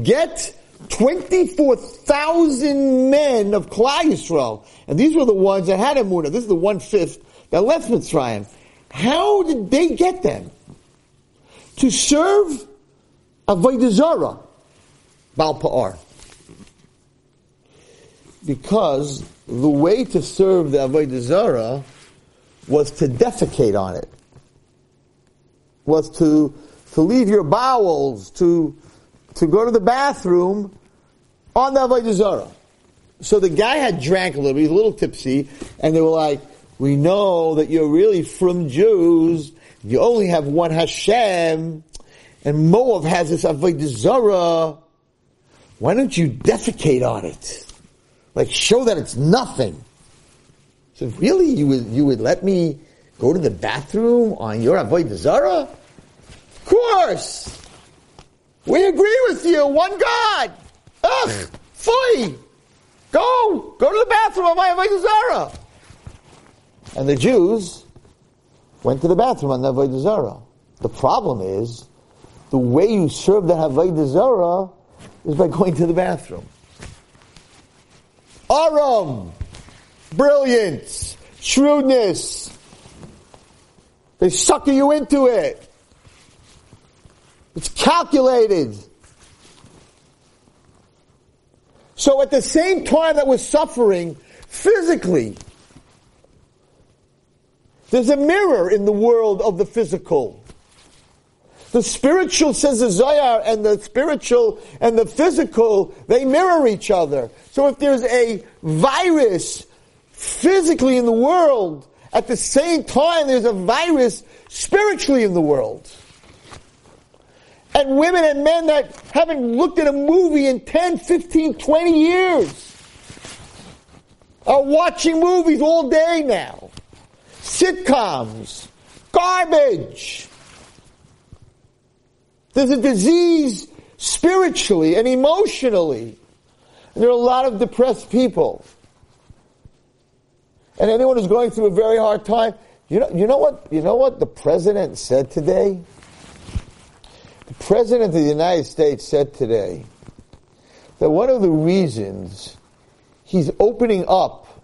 Speaker 2: get 24,000 men of Klal Yisrael? And these were the ones that had Emunah. This is the one-fifth that left Mitzrayim. How did they get them? To serve Avodah Zarah, Baal Pa'ar. Because the way to serve the Avodah Zarah was to defecate on it. Was to, to leave your bowels, to, to go to the bathroom on the Avodah Zarah. So the guy had drank a little, he was a little tipsy, and they were like, we know that you're really from Jews, you only have one Hashem, and Moab has this Avodah Zarah. Why don't you defecate on it? Like show that it's nothing. So really, you would you would let me go to the bathroom on your Avodah Zara? Of course. We agree with you. One God. Ugh, fui. Go, go to the bathroom on my Avodah Zara! And the Jews went to the bathroom on the Avodah Zara. The problem is, the way you serve the Avodah Zara is by going to the bathroom. Arum, brilliance, shrewdness. They sucker you into it. It's calculated. So at the same time that we're suffering physically, there's a mirror in the world of the physical. The spiritual, says the Zohar, and the spiritual and the physical, they mirror each other. So if there's a virus physically in the world, at the same time there's a virus spiritually in the world. And women and men that haven't looked at a movie in 10, 15, 20 years are watching movies all day now. Sitcoms. Garbage. There's a disease spiritually and emotionally. There are a lot of depressed people. And anyone who's going through a very hard time, you know, you know what, you know what the president said today? The president of the United States said today that one of the reasons he's opening up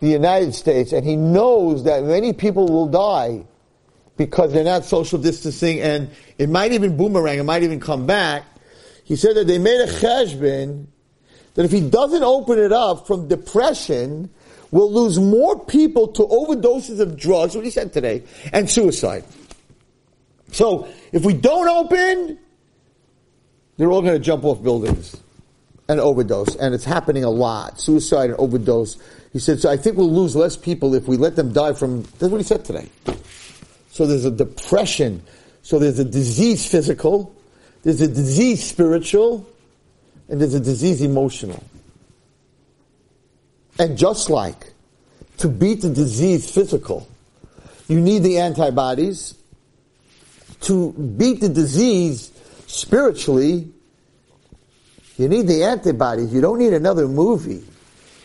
Speaker 2: the United States and he knows that many people will die because they're not social distancing and it might even boomerang, it might even come back. He said that they made a cheshbon that if he doesn't open it up from depression, we'll lose more people to overdoses of drugs, what he said today, and suicide. So, if we don't open, they're all going to jump off buildings and overdose, and it's happening a lot. Suicide and overdose. He said, so I think we'll lose less people if we let them die from, that's what he said today. So there's a depression. So there's a disease physical, there's a disease spiritual, and there's a disease emotional. And just like to beat the disease physical. You need the antibodies. To beat the disease spiritually, you need the antibodies. You don't need another movie.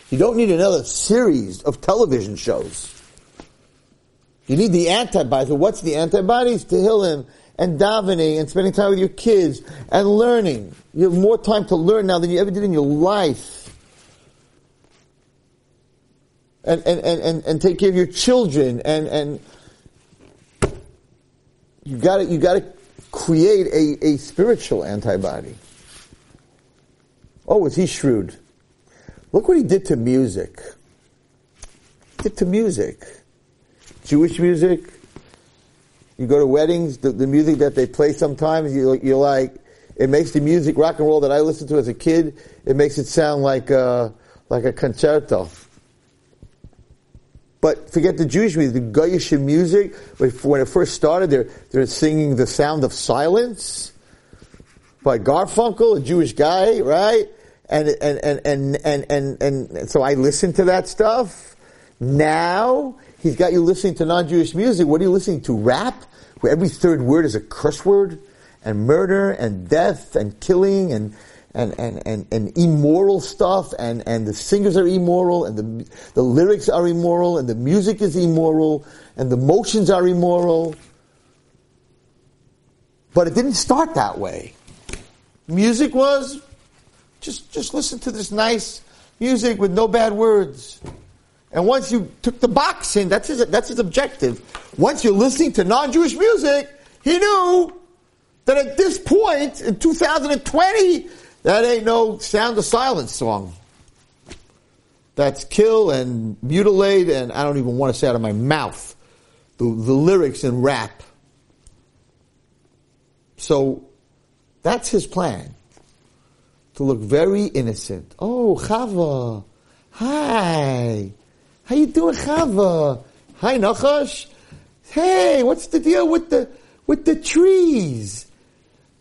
Speaker 2: You don't need another series of television shows. You need the antibodies. What's the antibodies? Tehillim and davening and spending time with your kids and learning. You have more time to learn now than you ever did in your life. And, and, and, and, and take care of your children and, and you gotta, you gotta create a, a spiritual antibody. Oh, was he shrewd? Look what he did to music. He did to music. Jewish music. You go to weddings, the, the music that they play sometimes, you, you're like, it makes the music, rock and roll that I listened to as a kid, it makes it sound like, uh, like a concerto. But forget the Jewish music, the Goyish music, when it first started, they're, they're singing The Sound of Silence by Garfunkel, a Jewish guy, right? And, and, and, and, and, and, and, so I listened to that stuff. Now, he's got you listening to non-Jewish music. What are you listening to? Rap? Where every third word is a curse word? And murder and death and killing and, and, and, and, and immoral stuff and, and the singers are immoral and the, the lyrics are immoral and the music is immoral and the motions are immoral. But it didn't start that way. Music was just, just listen to this nice music with no bad words. And once you took the boxing, that's his, that's his objective. Once you're listening to non-Jewish music, he knew that at this point in 2020, that ain't no Sound of Silence song. That's kill and mutilate, and I don't even want to say out of my mouth the, the lyrics in rap. So that's his plan. To look very innocent. Oh, Chava. Hi. How you doing, Chava? Hi, Nachash. Hey, what's the deal with the with the trees?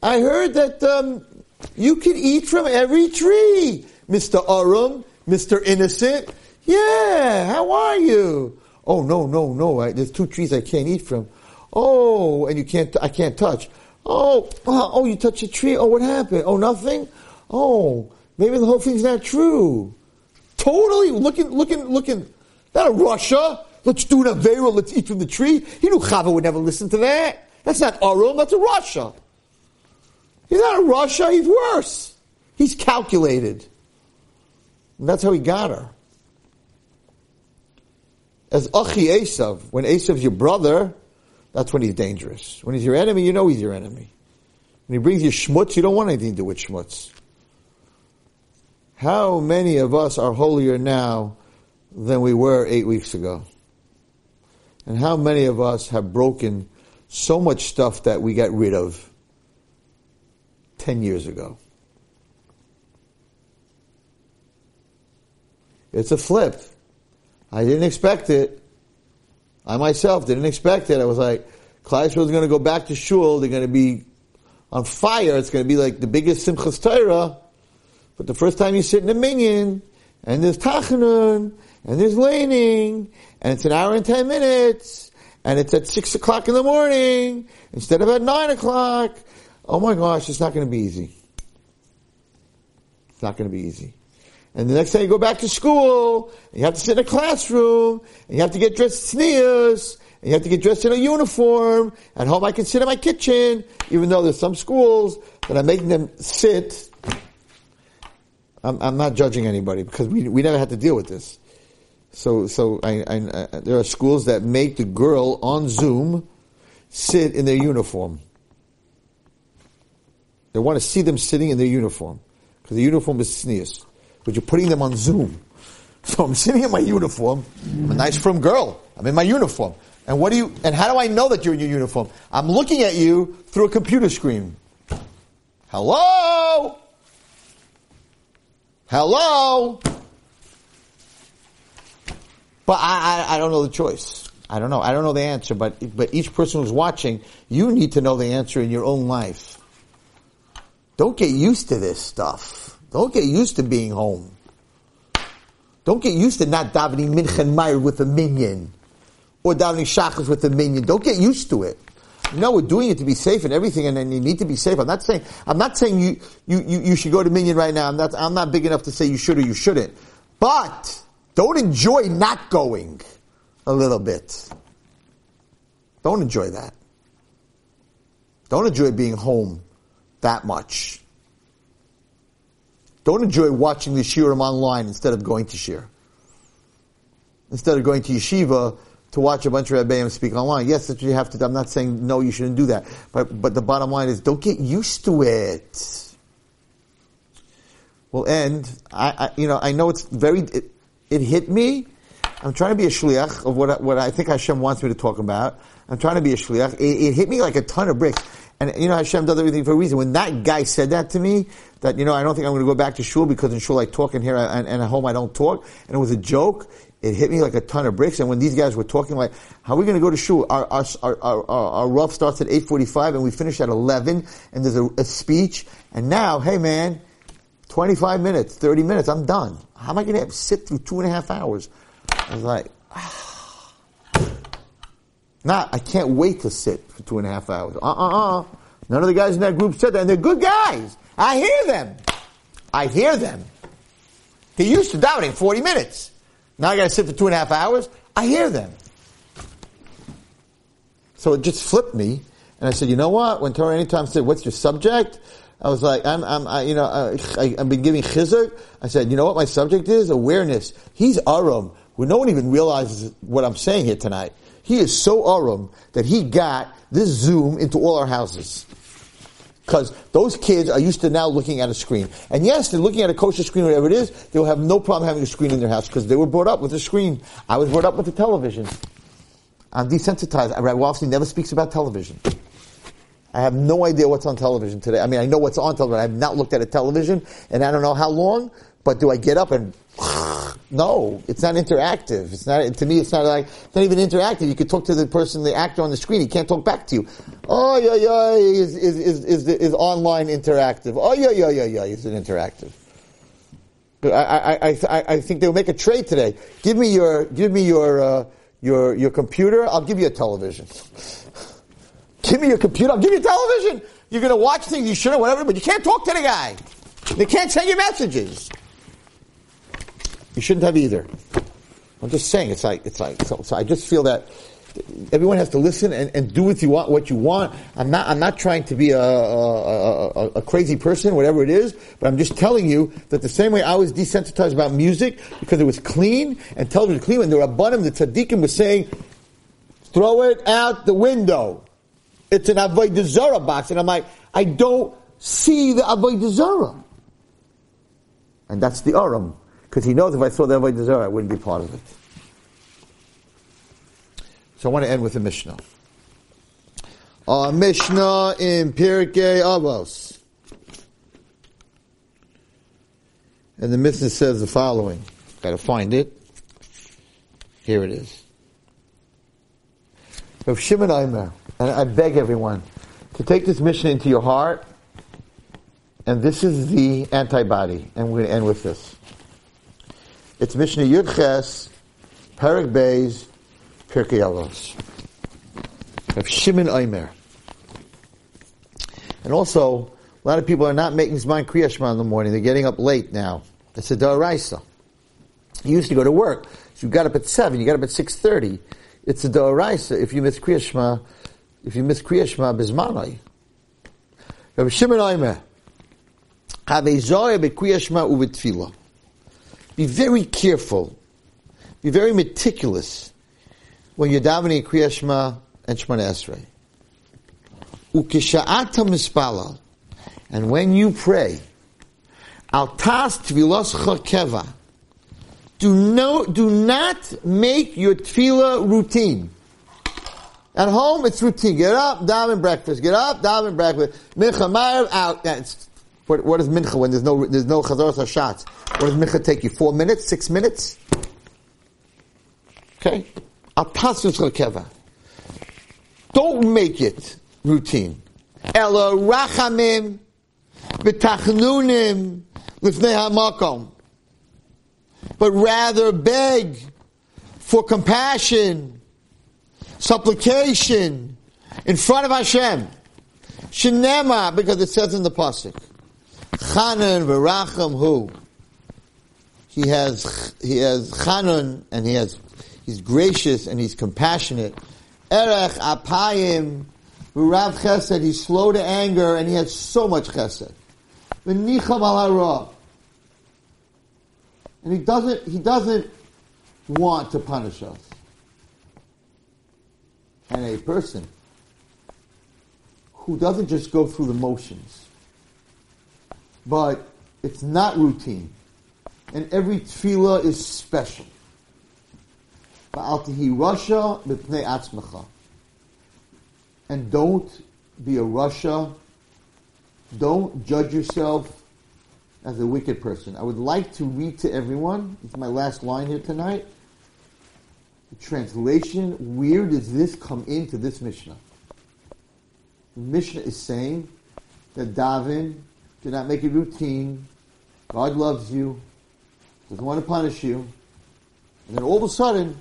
Speaker 2: I heard that um, you can eat from every tree, Mr. Arum, Mr. Innocent. Yeah, how are you? Oh, no, no, no. I, there's two trees I can't eat from. Oh, and you can't, I can't touch. Oh, uh, oh, you touched a tree. Oh, what happened? Oh, nothing? Oh, maybe the whole thing's not true. Totally looking, looking, looking. Not a rasha. Let's do an Avera, let's eat from the tree. He knew Chava would never listen to that. That's not Arum, that's a rasha. He's not a rasha, he's worse. He's calculated. And that's how he got her. As Achi Esav, when Esav's your brother, that's when he's dangerous. When he's your enemy, you know he's your enemy. When he brings you schmutz, you don't want anything to do with schmutz. How many of us are holier now than we were eight weeks ago? And how many of us have broken so much stuff that we got rid of 10 years ago. It's a flip. I didn't expect it. I myself didn't expect it. I was like, is going to go back to shul. They're going to be on fire. It's going to be like the biggest Simchas Torah. But the first time you sit in a minyan, and there's tachanun, and there's laning, and it's an hour and ten minutes, and it's at six o'clock in the morning instead of at nine o'clock, oh my gosh, it's not going to be easy. It's not going to be easy. And the next time you go back to school, you have to sit in a classroom, and you have to get dressed tznius, and you have to get dressed in a uniform. At home I can sit in my kitchen, even though there's some schools that I'm making them sit. I'm, I'm not judging anybody because we, we never had to deal with this. So, so I, I, I, there are schools that make the girl on Zoom sit in their uniform. They want to see them sitting in their uniform because the uniform is tznius. But you're putting them on Zoom. So I'm sitting in my uniform. I'm a nice firm girl. I'm in my uniform. And what do you, and how do I know that you're in your uniform? I'm looking at you through a computer screen. Hello? Hello? But I, I, I don't know the choice. I don't know. I don't know the answer, but, but each person who's watching, you need to know the answer in your own life. Don't get used to this stuff. Don't get used to being home. Don't get used to not davening mincha and Meir with a minyan, Or davening shachas with a minyan. Don't get used to it. No, we're doing it to be safe and everything, and then you need to be safe. I'm not saying I'm not saying you you, you, you should go to minyan right now. I'm not I'm not big enough to say you should or you shouldn't. But don't enjoy not going a little bit. Don't enjoy that. Don't enjoy being home that much. Don't enjoy watching the shiurim online instead of going to shiur. Instead of going to yeshiva to watch a bunch of rebbeim speak online. Yes, that you have to. I'm not saying no, you shouldn't do that. But but the bottom line is, don't get used to it. We'll end. I, I you know I know it's very. It, it, hit me. I'm trying to be a shliach of what what I think Hashem wants me to talk about. I'm trying to be a shliach. It, it hit me like a ton of bricks. And you know, Hashem does everything for a reason. When that guy said that to me, that you know, I don't think I'm going to go back to shul because in shul I talk and here and, and at home I don't talk, and it was a joke. It hit me like a ton of bricks. And when these guys were talking, like, how are we going to go to shul? Our our our, our, our rough starts at 8:45 and we finish at 11, and there's a, a speech. And now, hey man, 25 minutes, 30 minutes, I'm done. How am I going to sit through two and a half hours? I was like. Ah. Not, I can't wait to sit for two and a half hours. Uh-uh-uh. None of the guys in that group said that, and they're good guys. I hear them. I hear them. He used to doubting 40 minutes. Now I gotta sit for two and a half hours. I hear them. So it just flipped me, and I said, you know what? When Torah anytime said, what's your subject? I was like, I'm, I'm, I, you know, I, have been giving chizuk. I said, you know what my subject is? Awareness. He's arum. Where no one even realizes what I'm saying here tonight. He is so arum that he got this Zoom into all our houses. Because those kids are used to now looking at a screen. And yes, they're looking at a kosher screen, whatever it is, they'll have no problem having a screen in their house because they were brought up with a screen. I was brought up with a television. I'm desensitized. Rabbi Wallerstein never speaks about television. I have no idea what's on television today. I mean, I know what's on television. I have not looked at a television, and I don't know how long, but do I get up and no, it's not interactive. It's not, to me, it's not like, it's not even interactive. You could talk to the person, the actor on the screen. He can't talk back to you. Oh, yeah, yeah, is, is, is, is, is online interactive. Oh, yeah, yeah, yeah, yeah, is it interactive? I, I, I, I think they'll make a trade today. Give me your, give me your, uh, your, your computer. I'll give you a television. give me your computer. I'll give you television. You're going to watch things you shouldn't, whatever, but you can't talk to the guy. They can't send you messages. You shouldn't have either. I'm just saying, it's like, it's like, so, so I just feel that everyone has to listen and, and do what you want, what you want. I'm not, I'm not trying to be a, a, a, a, crazy person, whatever it is, but I'm just telling you that the same way I was desensitized about music because it was clean and television was clean, and the Rabbanim, the Tzaddikim was saying, throw it out the window. It's an Avodah Zarah box. And I'm like, I don't see the Avodah Zarah. And that's the Arum. Because he knows if I saw the Avodah Zarah, I wouldn't be part of it. So I want to end with a Mishnah. A Mishnah in Pirkei Avos. And the Mishnah says the following. Got to find it. Here it is. Of Shimon Aimer, and I beg everyone to take this Mishnah into your heart, and this is the antibody, and we're going to end with this. It's Mishnah Yud Ches, Perik Beis, Pirkei Avos. Of Shimon Omer. And also, a lot of people are not making Zman Kriyashma in the morning. They're getting up late now. It's a Da'araisa. You used to go to work. So you got up at 7, you got up at 6.30. It's a Da'araisa if you miss Kriyashma, if you miss Kriyashma, Bizmanai. Rabbi Shimon Omer. Have a Zoya bekriyashma uvitfilah. Be very careful. Be very meticulous when you're davening Kriya Shema and Shemana Esrei. And when you pray, altas tvilos keva. Do no, do not make your tefillah routine. At home, it's routine. Get up, daven breakfast. Get up, daven breakfast. Mincha, out. It's what, what is mincha when there's no there's no chazaras shots? What does mincha take you? Four minutes? Six minutes? Okay, apasus keva. Don't make it routine. Ela rachamim v'tachnunim lifnei hamakom. but rather beg for compassion, supplication in front of Hashem. Shinema, because it says in the pasuk, Chanan v'racham hu. He has he has Chanun and he has he's gracious and he's compassionate. Erech apayim v'rav chesed. He's slow to anger and he has so much chesed. V'nicham al and he doesn't he doesn't want to punish us. And a person who doesn't just go through the motions, but it's not routine, and every tefillah is special. And don't be a rasha. Don't judge yourself as a wicked person. I would like to read to everyone, it's my last line here tonight. Translation, where does this come into this Mishnah? The Mishnah is saying that Davin do not make it routine. God loves you, doesn't want to punish you. And then all of a sudden,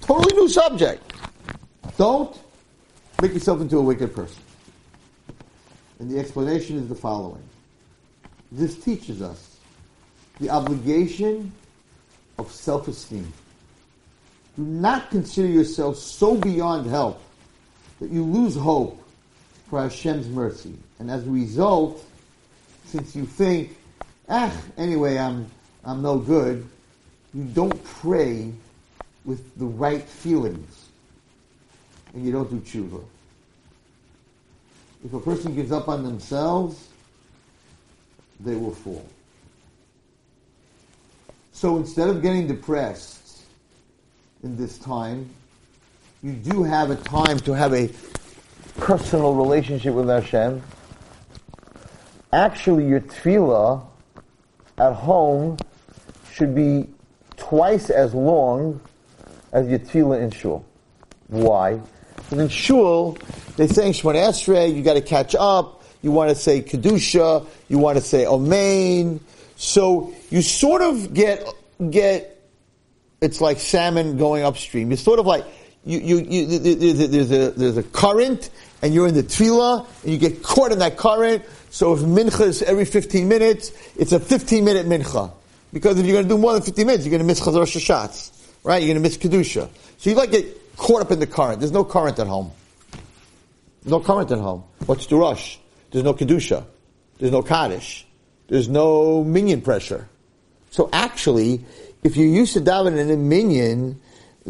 Speaker 2: totally new subject. Don't make yourself into a wicked person. And the explanation is the following. This teaches us the obligation of self-esteem. Do not consider yourself so beyond help that you lose hope for Hashem's mercy. And as a result, since you think, ah, anyway, I'm, I'm no good, you don't pray with the right feelings. And you don't do tshuva. If a person gives up on themselves, they will fall. So instead of getting depressed in this time, you do have a time to have a personal relationship with Hashem. Actually, your tefillah at home should be twice as long as your tefillah in shul. Why? Because in shul, they say in Shemona Esrei, you got to catch up, you want to say Kedusha, you want to say Omein. So you sort of get, get, it's like salmon going upstream. You're sort of like, you, you, you, there's, a, there's a current and you're in the tefillah and you get caught in that current. So if mincha is every 15 minutes, it's a 15 minute mincha. Because if you're going to do more than 15 minutes, you're going to miss Chazar Shashatz. Right? You're going to miss Kedusha. So you like get caught up in the current. There's no current at home. No current at home. What's the rush? There's no Kedusha. There's no Kaddish. There's no minyan pressure. So actually, if you used to daven in a minyan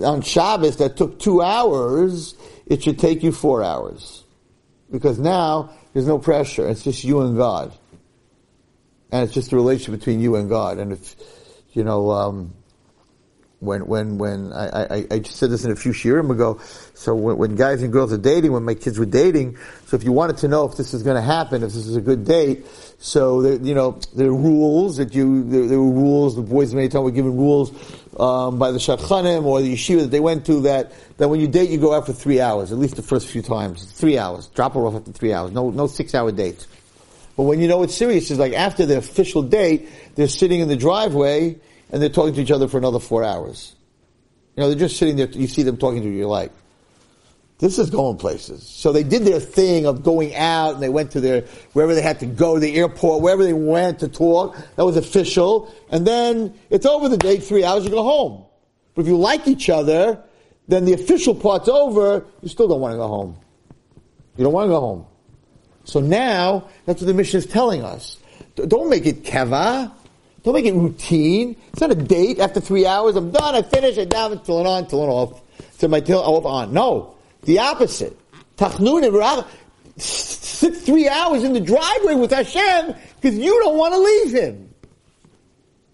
Speaker 2: on Shabbos that took two hours, it should take you four hours. Because now there's no pressure. It's just you and God. And it's just a relationship between you and God. And if, you know, um, when when when I, I, I just said this in a few shiurim ago. So when, when, guys and girls are dating, when my kids were dating, so if you wanted to know if this is going to happen, if this is a good date, so there, you know there are rules that you there, there were rules. The boys many times were given rules um, by the shadchanim or the yeshiva that they went to that that when you date you go out for three hours, at least the first few times, three hours. Drop her off after three hours. No no six hour dates. But when you know it's serious, it's like after the official date, they're sitting in the driveway and they're talking to each other for another four hours. You know, they're just sitting there, you see them talking to you, you're like, this is going places. So they did their thing of going out and they went to their, wherever they had to go, the airport, wherever they went to talk. That was official. And then it's over the date, three hours, you go home. But if you like each other, then the official part's over, you still don't want to go home. You don't want to go home. So now, that's what the Mishnah is telling us. Don't make it keva. Don't make it routine. It's not a date. After three hours, I'm done. I finish. I daven till it on, till it off. Till my till off oh, on. No, the opposite. Tachnun sit three hours in the driveway with Hashem because you don't want to leave Him.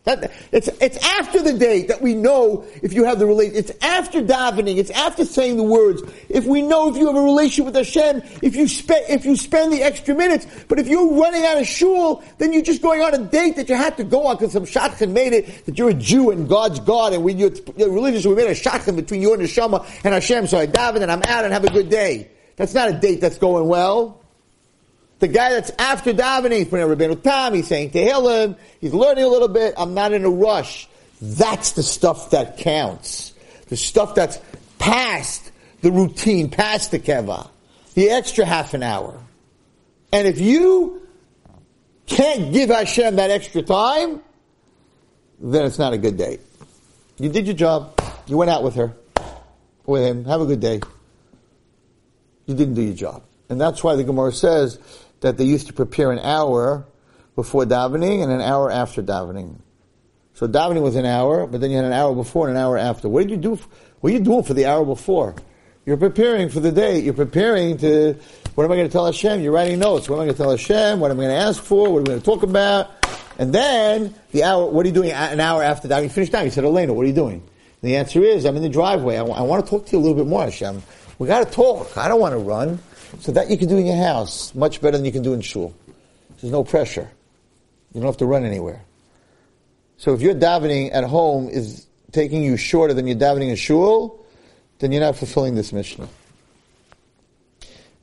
Speaker 2: That, it's, it's after the date that we know if you have the relation. It's after davening. It's after saying the words. If we know if you have a relationship with Hashem, if you spend, if you spend the extra minutes. But if you're running out of shul, then you're just going on a date that you had to go on because some shadchan made it that you're a Jew and God's God and when you're, you're religious, we made a shadchan between you and the Neshama and Hashem. So I daven and I'm out and have a good day. That's not a date that's going well. The guy that's after davening, he's putting Rabbeinu Tam, he's saying Tehillim, he's learning a little bit, I'm not in a rush. That's the stuff that counts. The stuff that's past the routine, past the keva. The extra half an hour. And if you can't give Hashem that extra time, then it's not a good day. You did your job. You went out with her, with him. Have a good day. You didn't do your job. And that's why the Gemara says that they used to prepare an hour before davening and an hour after davening. So davening was an hour, but then you had an hour before and an hour after. What did you do? What are you doing for the hour before? You're preparing for the day. You're preparing to, what am I going to tell Hashem? You're writing notes. What am I going to tell Hashem? What am I going to ask for? What am I going to talk about? And then the hour, what are you doing an hour after? You finished now. You said, Aleinu, what are you doing? And the answer is, I'm in the driveway. I, w- I want to talk to you a little bit more, Hashem. We got to talk. I don't want to run. So that you can do in your house, much better than you can do in shul. There's no pressure. You don't have to run anywhere. So if your davening at home is taking you shorter than your davening in shul, then you're not fulfilling this mission.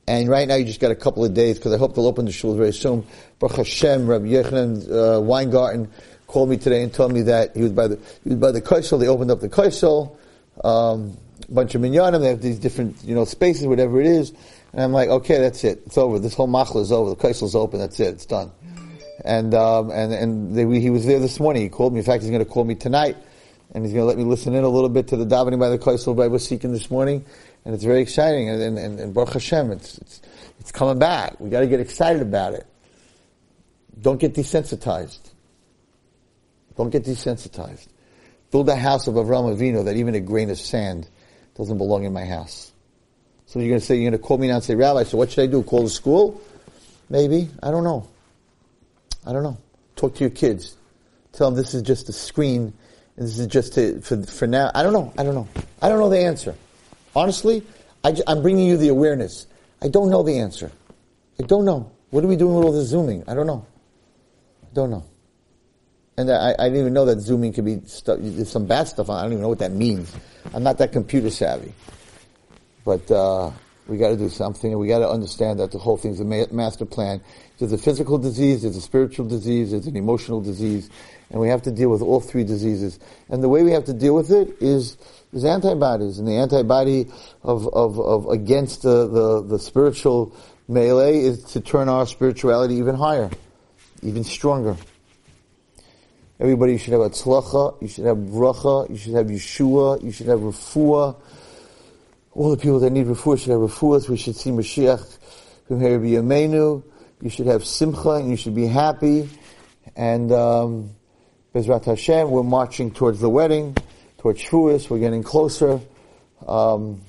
Speaker 2: And right now you just got a couple of days because I hope they'll open the shul very soon. Baruch Hashem, Rabbi Yechanan uh, Weingarten called me today and told me that he was by the he was by the Kosel. They opened up the Kosel, um, a bunch of minyanim. They have these different you know spaces, whatever it is. And I'm like, okay, that's it. It's over. This whole machla is over. The Kosel's open. That's it. It's done. And um, and and they, he was there this morning. He called me. In fact, he's going to call me tonight, and he's going to let me listen in a little bit to the davening by the Kosel by vasikin this morning and it's very exciting. And, and, and, and Baruch Hashem, it's, it's, it's coming back. We got to get excited about it. Don't get desensitized. Don't get desensitized. Build a house of Avram Avinu that even a grain of sand doesn't belong in my house. So you're going to say, you're going to call me now and say, Rabbi, so what should I do? Call the school? Maybe. I don't know. I don't know. Talk to your kids. Tell them this is just a screen. This is just to, for, for now. I don't know. I don't know. I don't know the answer. Honestly, I, am bringing you the awareness. I don't know the answer. I don't know. What are we doing with all this zooming? I don't know. I don't know. And I, I didn't even know that zooming could be there's some bad stuff. I don't even know what that means. I'm not that computer savvy. But uh, we got to do something, and we got to understand that the whole thing's a ma- master plan. There's a physical disease, there's a spiritual disease, there's an emotional disease, and we have to deal with all three diseases. And the way we have to deal with it is is antibodies, and the antibody of, of, of against the, the, the spiritual melee is to turn our spirituality even higher, even stronger. Everybody should have a tzlacha, you should have bracha, you should have Yeshua, you should have refuah. All the people that need refuah should have refuahs. We should see Mashiach from here b'yameinu. You should have simcha and you should be happy. And um, Bezrat Hashem, we're marching towards the wedding towards Shavuos. We're getting closer. Um,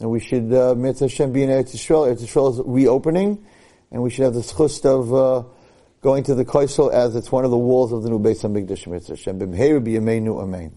Speaker 2: and we should, uh, Mitzvah Hashem, be in Eretz Yisrael. Eretz Yisrael is reopening, and we should have the zchus of uh, going to the Kosel as it's one of the walls of the new Beis HaMikdash, Mitzvah Hashem. B'mheir b'yameinu amen.